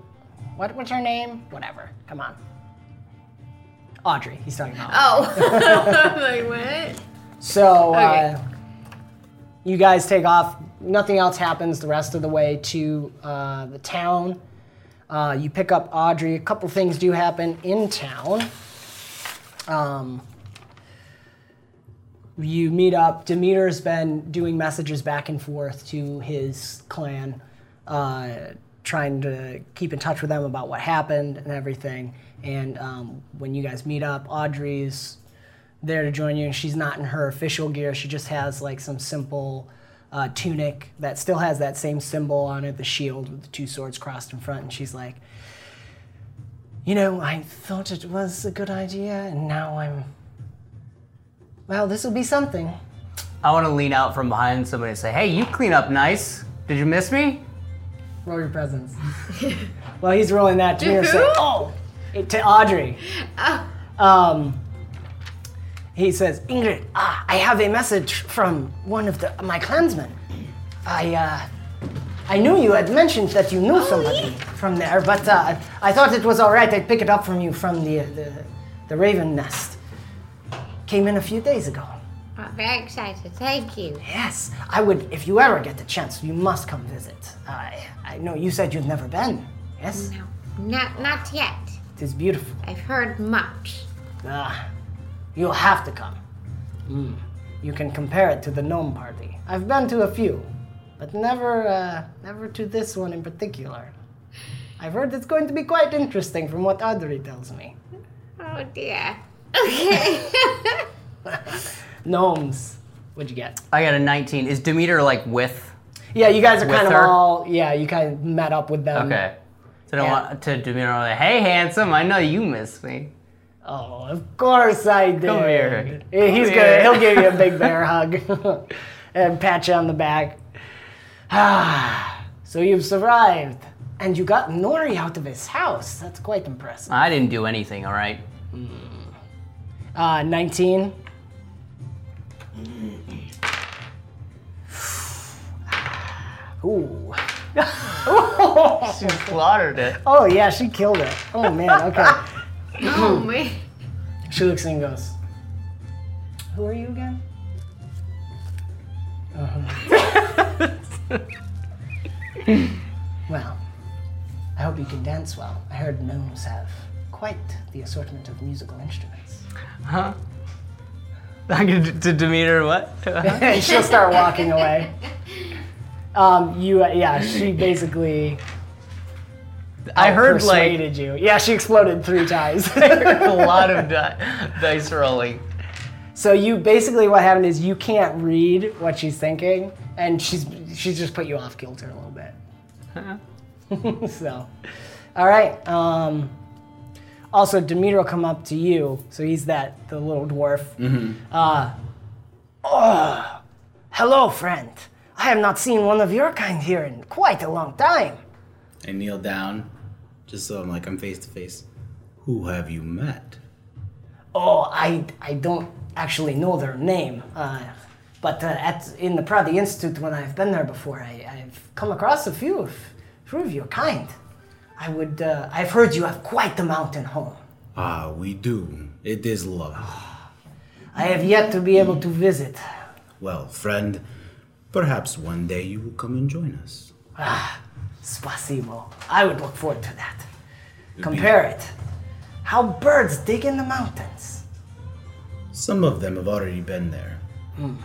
Speaker 2: What, what's her name? Whatever. Come on. Audrey. He's talking about.
Speaker 3: Oh. [LAUGHS] Like, what?
Speaker 2: So, uh, you guys take off. Nothing else happens the rest of the way to uh, the town. Uh, you pick up Audrey. A couple things do happen in town. Um, you meet up. Demeter's been doing messages back and forth to his clan, uh, trying to keep in touch with them about what happened and everything. And um, when you guys meet up, Audrey's there to join you, and she's not in her official gear. She just has like some simple uh, tunic that still has that same symbol on it, the shield with the two swords crossed in front. And she's like, you know, I thought it was a good idea, and now I'm. Well, this will be something.
Speaker 5: I want to lean out from behind somebody and say, "Hey, you clean up nice. Did you miss me?"
Speaker 2: Roll your presence. [LAUGHS] well, he's rolling that to
Speaker 3: To
Speaker 2: me. and say. Oh, it- to Audrey.
Speaker 3: Oh,
Speaker 2: Um, he says, Ingrid, ah, I have a message from one of the, my clansmen. I, uh, I knew you had mentioned that you knew somebody from there, but uh, I thought it was all right. I'd pick it up from you from the, the, the Raven Nest. Came in a few days ago.
Speaker 3: I'm very excited. Thank you.
Speaker 2: Yes, I would, if you ever get the chance, you must come visit. I, I know you said you've never been. Yes?
Speaker 3: No, not not yet.
Speaker 2: It is beautiful.
Speaker 3: I've heard much.
Speaker 2: Ah, you'll have to come. Mm. You can compare it to the gnome party. I've been to a few, but never, uh, never to this one in particular. I've heard it's going to be quite interesting from what Audrey tells me.
Speaker 3: Oh dear. Okay. [LAUGHS]
Speaker 2: Gnomes. What'd you get?
Speaker 5: I got a 19. Is Demeter like with?
Speaker 2: Yeah, you guys are
Speaker 5: With
Speaker 2: kind of all. Yeah, you kind of met up with them.
Speaker 5: Okay. So I don't
Speaker 2: yeah.
Speaker 5: want to Demeter like, "Hey, handsome, I know you miss me."
Speaker 2: Oh, of course I did.
Speaker 5: Come here.
Speaker 2: He's
Speaker 5: Come
Speaker 2: gonna.
Speaker 5: here.
Speaker 2: He'll give you a big [LAUGHS] bear hug [LAUGHS] and pat you on the back. Ah, [SIGHS] so you've survived, and you got Nori out of his house. That's quite impressive.
Speaker 5: I didn't do anything. All right.
Speaker 2: Uh, 19. [SIGHS] Ooh. [LAUGHS]
Speaker 5: She slaughtered it.
Speaker 2: Oh yeah, she killed it. Oh man. Okay.
Speaker 3: Oh [CLEARS THROAT] man.
Speaker 2: She looks and goes, Who are you again? Uh-huh. [LAUGHS] well, I hope you can dance well. I heard gnomes have quite the assortment of musical instruments.
Speaker 5: Huh? I get to Demeter what?
Speaker 2: and [LAUGHS] she'll start walking away. [LAUGHS] Um, you, uh, yeah, she basically.
Speaker 5: I heard like
Speaker 2: persuaded you. Yeah, she exploded three times. [LAUGHS]
Speaker 5: a [LAUGHS] lot of di- dice rolling.
Speaker 2: So you basically what happened is you can't read what she's thinking, and she's she's just put you off kilter a little bit. [LAUGHS] so, all right. Um, also, Demeter will come up to you. So he's that the little dwarf. Uh, oh, hello, friend. I have not seen one of your kind here in quite a long time.
Speaker 4: I kneel down, just so I'm like I'm face to face. Who have you met?
Speaker 2: Oh, I, I don't actually know their name, uh, but uh, at in the Pradi Institute when I've been there before, I, I've come across a few of, few of your kind. I would, uh, I've heard you have quite the mountain home.
Speaker 4: Ah, we do. It is lovely. [SIGHS]
Speaker 2: I have yet to be able to visit.
Speaker 4: Well, friend, perhaps one day you will come and join us.
Speaker 2: Ah, spasibo. I would look forward to that. Compare it. How birds dig in the mountains.
Speaker 4: Some of them have already been there. Hmm.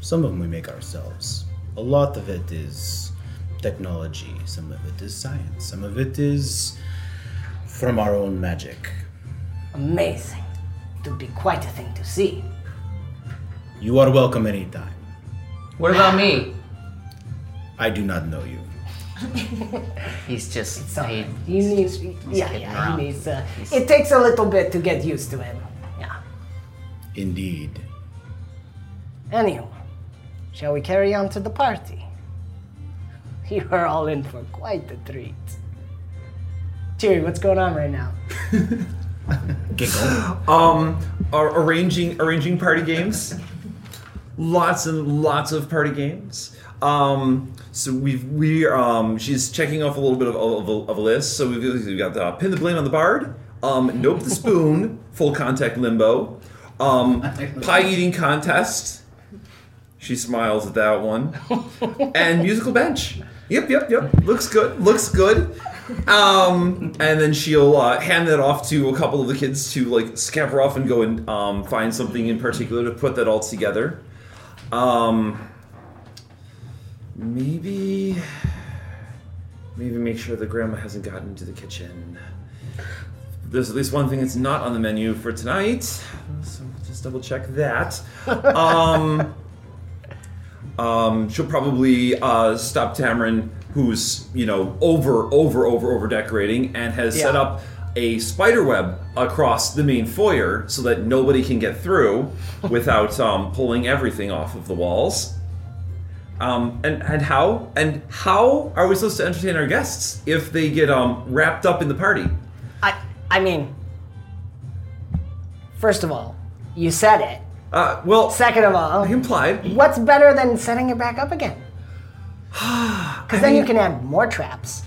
Speaker 4: Some of them we make ourselves. A lot of it is technology, some of it is science, some of it is from our own magic.
Speaker 2: Amazing. It would be quite a thing to see.
Speaker 4: You are welcome anytime.
Speaker 5: What about me?
Speaker 4: I do not know you. [LAUGHS]
Speaker 5: He's just
Speaker 2: So
Speaker 5: he,
Speaker 2: he needs, yeah, yeah, he needs. Uh, it takes a little bit to get used to him. Yeah.
Speaker 4: Indeed.
Speaker 2: Anyhow, shall we carry on to the party? [LAUGHS] You are all in for quite a treat. Cheery, what's going on right now? [LAUGHS]
Speaker 4: Giggle.
Speaker 7: Um, are arranging arranging party games. Lots and lots of party games. Um, so we've we um she's checking off a little bit of, of, a, of a list. So we've, we've got uh, pin the blame on the bard. Um, nope the spoon. [LAUGHS] Full contact limbo. Um, [LAUGHS] pie eating contest. She smiles at that one. And musical bench. Yep, yep, yep. Looks good. Looks good. Um, and then she'll uh, hand that off to a couple of the kids to like scamper off and go and um, find something in particular to put that all together. Um, maybe, maybe make sure that Grandma hasn't gotten into the kitchen. There's at least one thing that's not on the menu for tonight, so just double check that. [LAUGHS] Um, um, she'll probably uh, stop Tamarin, who's you know over, over, over, over decorating, and has set
Speaker 2: Yeah.
Speaker 7: up a spider web across the main foyer so that nobody can get through without um, pulling everything off of the walls. Um, and and how and how are we supposed to entertain our guests if they get um, wrapped up in the party?
Speaker 2: I I mean, first of all, you said it.
Speaker 7: Uh, well,
Speaker 2: Second of all,
Speaker 7: implied.
Speaker 2: what's better than setting it back up again? [SIGHS] Because then you can add more traps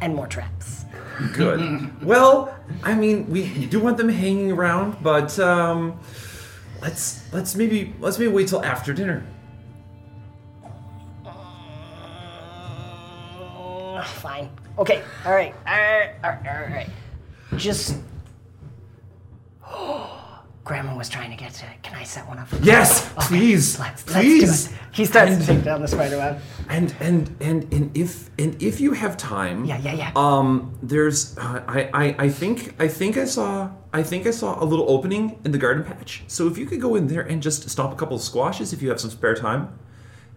Speaker 2: and more traps.
Speaker 7: Good. [LAUGHS] well, I mean, we do want them hanging around, but um, let's let's maybe let's maybe wait till after dinner.
Speaker 2: Fine. Okay. All right. All right. All right. All right. Just. [GASPS] Grandma was trying to get to it. Can I set one up?
Speaker 7: Yes, please,
Speaker 2: Let's,
Speaker 7: please.
Speaker 2: let's do it. He starts to take down the spider web.
Speaker 7: And and and and if and if you have time,
Speaker 2: Yeah, yeah, yeah.
Speaker 7: Um, there's uh, I, I I think I think I saw I think I saw a little opening in the garden patch. So if you could go in there and just stomp a couple of squashes if you have some spare time,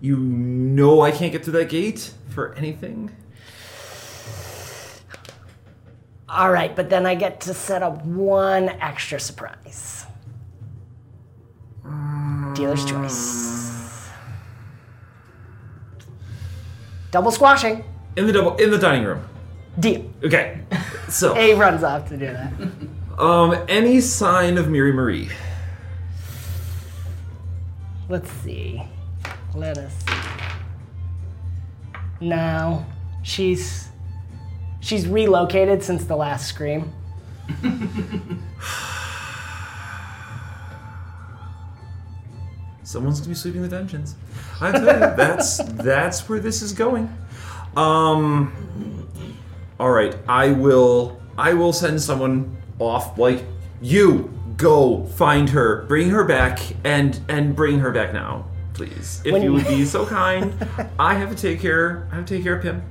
Speaker 7: you know I can't get through that gate for anything.
Speaker 2: All right, but then I get to set up one extra surprise. Dealer's choice. Double squashing.
Speaker 7: In the double in the dining room.
Speaker 2: Deal.
Speaker 7: Okay. So [LAUGHS]
Speaker 2: A runs off to do that. [LAUGHS]
Speaker 7: um any sign of Miri Marie?
Speaker 2: Let's see. Let us see. No, she's she's relocated since the last scream.
Speaker 7: Someone's gonna be sweeping the dungeons. I tell you, that's [LAUGHS] that's where this is going. Um. All right, I will. I will send someone off. Like you, go find her, bring her back, and and bring her back now, please. If
Speaker 2: When-
Speaker 7: you would be [LAUGHS] so kind. I have to take care. I have to take care of him.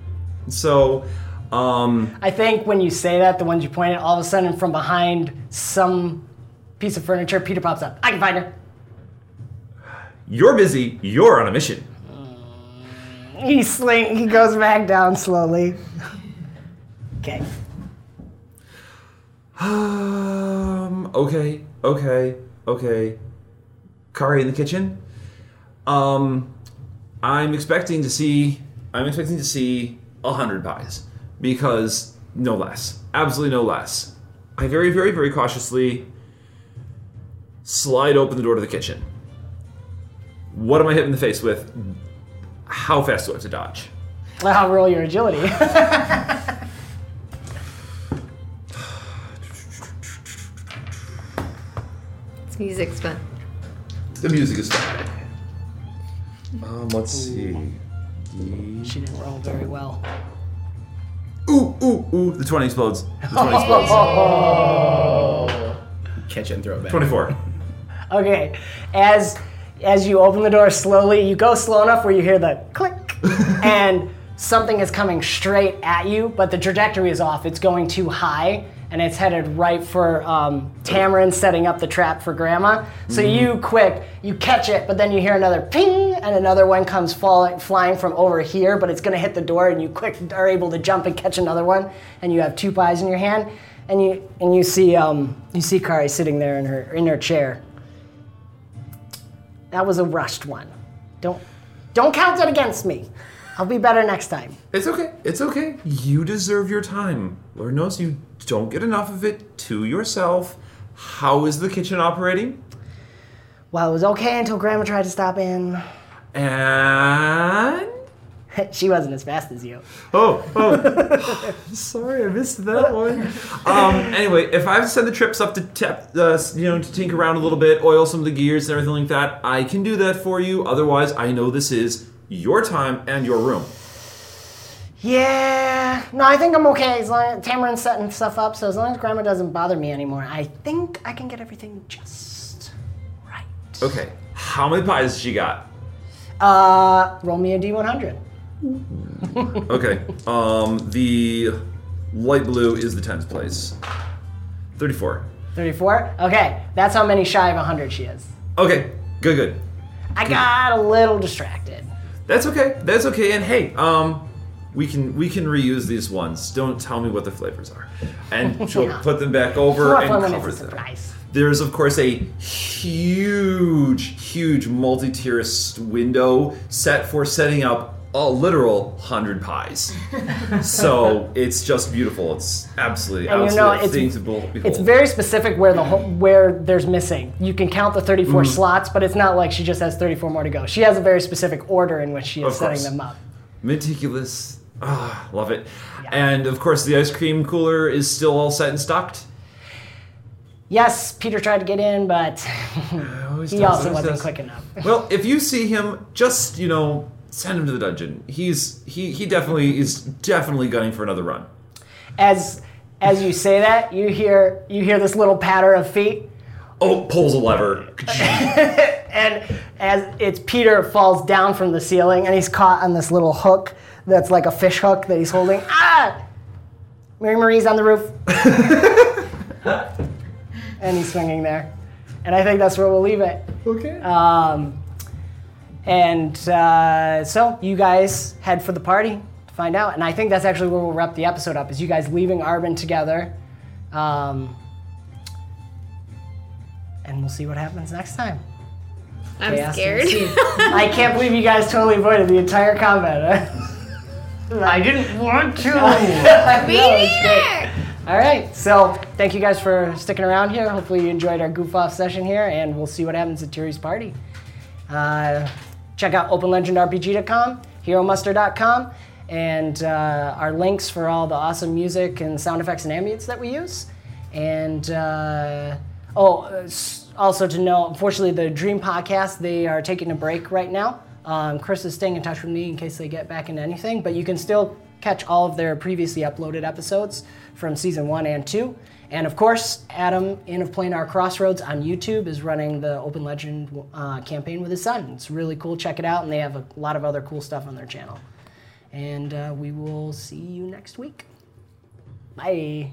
Speaker 7: So, um,
Speaker 2: I think when you say that, the ones you pointed, all of a sudden from behind some piece of furniture, Peter pops up. I can find her.
Speaker 7: you're busy. You're on a mission.
Speaker 2: He sling. He goes back down slowly. Okay.
Speaker 7: Um. Okay. Okay. Okay. Kari in the kitchen. Um, I'm expecting to see. I'm expecting to see a hundred pies because no less. Absolutely no less. I very, very, very cautiously slide open the door to the kitchen. What am I hit in the face with? How fast do I have to dodge?
Speaker 2: I'll roll your agility. [LAUGHS]
Speaker 9: This music's fun.
Speaker 7: The music is fine. Um, let's see.
Speaker 2: she didn't roll very well.
Speaker 7: Ooh, ooh, ooh! The twenty explodes. The twenty [LAUGHS] explodes. [LAUGHS]
Speaker 4: Catch it and throw it back.
Speaker 7: Twenty-four.
Speaker 2: Okay, as as you open the door slowly, you go slow enough where you hear the click, [LAUGHS] and something is coming straight at you, but the trajectory is off. It's going too high, and it's headed right for um, Tamarin setting up the trap for Grandma. So you quick, you catch it, but then you hear another ping, and another one comes falling, flying from over here, but it's going to hit the door, and you quick are able to jump and catch another one, and you have two pies in your hand, and you and you see um, you see Kari sitting there in her in her chair. That was a rushed one. Don't don't count that against me. I'll be better next time.
Speaker 7: It's okay. It's okay. You deserve your time. Lord knows you don't get enough of it to yourself. How is the kitchen operating?
Speaker 2: Well, it was okay until Grandma tried to stop in.
Speaker 7: And [LAUGHS]
Speaker 2: she wasn't as fast as you.
Speaker 7: oh, oh, [LAUGHS] [SIGHS] sorry, I missed that one. Um, anyway, if I have to send the trips up to tap, uh, you know, to tinker around a little bit, oil some of the gears and everything like that, I can do that for you. Otherwise, I know this is your time and your room.
Speaker 2: Yeah. No, I think I'm okay. As long as Tamarin's setting stuff up, so as long as Grandma doesn't bother me anymore, I think I can get everything just right.
Speaker 7: Okay. How many pies has she got?
Speaker 2: Uh, roll me a d100. [LAUGHS]
Speaker 7: Okay. Um, the light blue is the tens place. Thirty-four.
Speaker 2: 34? Okay, that's how many shy of 100 she is.
Speaker 7: Okay. Good. Good.
Speaker 2: I got a little distracted.
Speaker 7: That's okay. That's okay. And hey, um, we can we can reuse these ones. Don't tell me what the flavors are, and [LAUGHS] she'll put them back over and cover
Speaker 2: it's a
Speaker 7: them.
Speaker 2: surprise.
Speaker 7: There's of course a huge, huge multi-tier window set for setting up a literal hundred pies. so it's just beautiful. It's absolutely,
Speaker 2: And you know, it's, it's very specific where the whole, where there's missing. You can count the 34
Speaker 7: Mhm.
Speaker 2: slots, but it's not like she just has 34 more to go. She has a very specific order in which she is setting them up.
Speaker 7: meticulous. Ah, love it. And of course, the ice cream cooler is still all set and stocked.
Speaker 2: Yes, Peter tried to get in, but he [LAUGHS]
Speaker 7: does,
Speaker 2: also wasn't
Speaker 7: does.
Speaker 2: quick enough.
Speaker 7: Well, if you see him, just you know, send him to the dungeon. He's he he definitely is definitely gunning for another run.
Speaker 2: As as you say that, you hear you hear this little patter of feet,
Speaker 7: Oh, pulls a lever. [LAUGHS]
Speaker 2: and as it's Peter falls down from the ceiling, and he's caught on this little hook that's like a fish hook that he's holding. Ah! Mary Marie's on the roof, [LAUGHS] and he's swinging there, and I think that's where we'll leave it.
Speaker 7: Okay.
Speaker 2: Um, and uh, so you guys head for the party to find out, and I think that's actually where we'll wrap the episode up. Is you guys leaving Arbin together, um, and we'll see what happens next time.
Speaker 3: I'm
Speaker 2: Chaos
Speaker 3: scared.
Speaker 2: I can't believe you guys totally avoided the entire combat. [LAUGHS] I didn't want to. [LAUGHS]
Speaker 3: Me neither.
Speaker 2: All right, so thank you guys for sticking around here. Hopefully you enjoyed our goof off session here, and we'll see what happens at Tiri's party. Uh, check out OpenLegendRPG.com, HeroMuster.com, and uh, our links for all the awesome music and sound effects and ambience that we use. And uh, oh, also to know, unfortunately, the Dream Podcast they are taking a break right now. Um, Chris is staying in touch with me in case they get back into anything, but you can still catch all of their previously uploaded episodes from season one and two. And of course, Adam in of Planar Crossroads on YouTube is running the Open Legend uh, campaign with his son. It's really cool. Check it out, and they have a lot of other cool stuff on their channel. And uh, we will see you next week. Bye.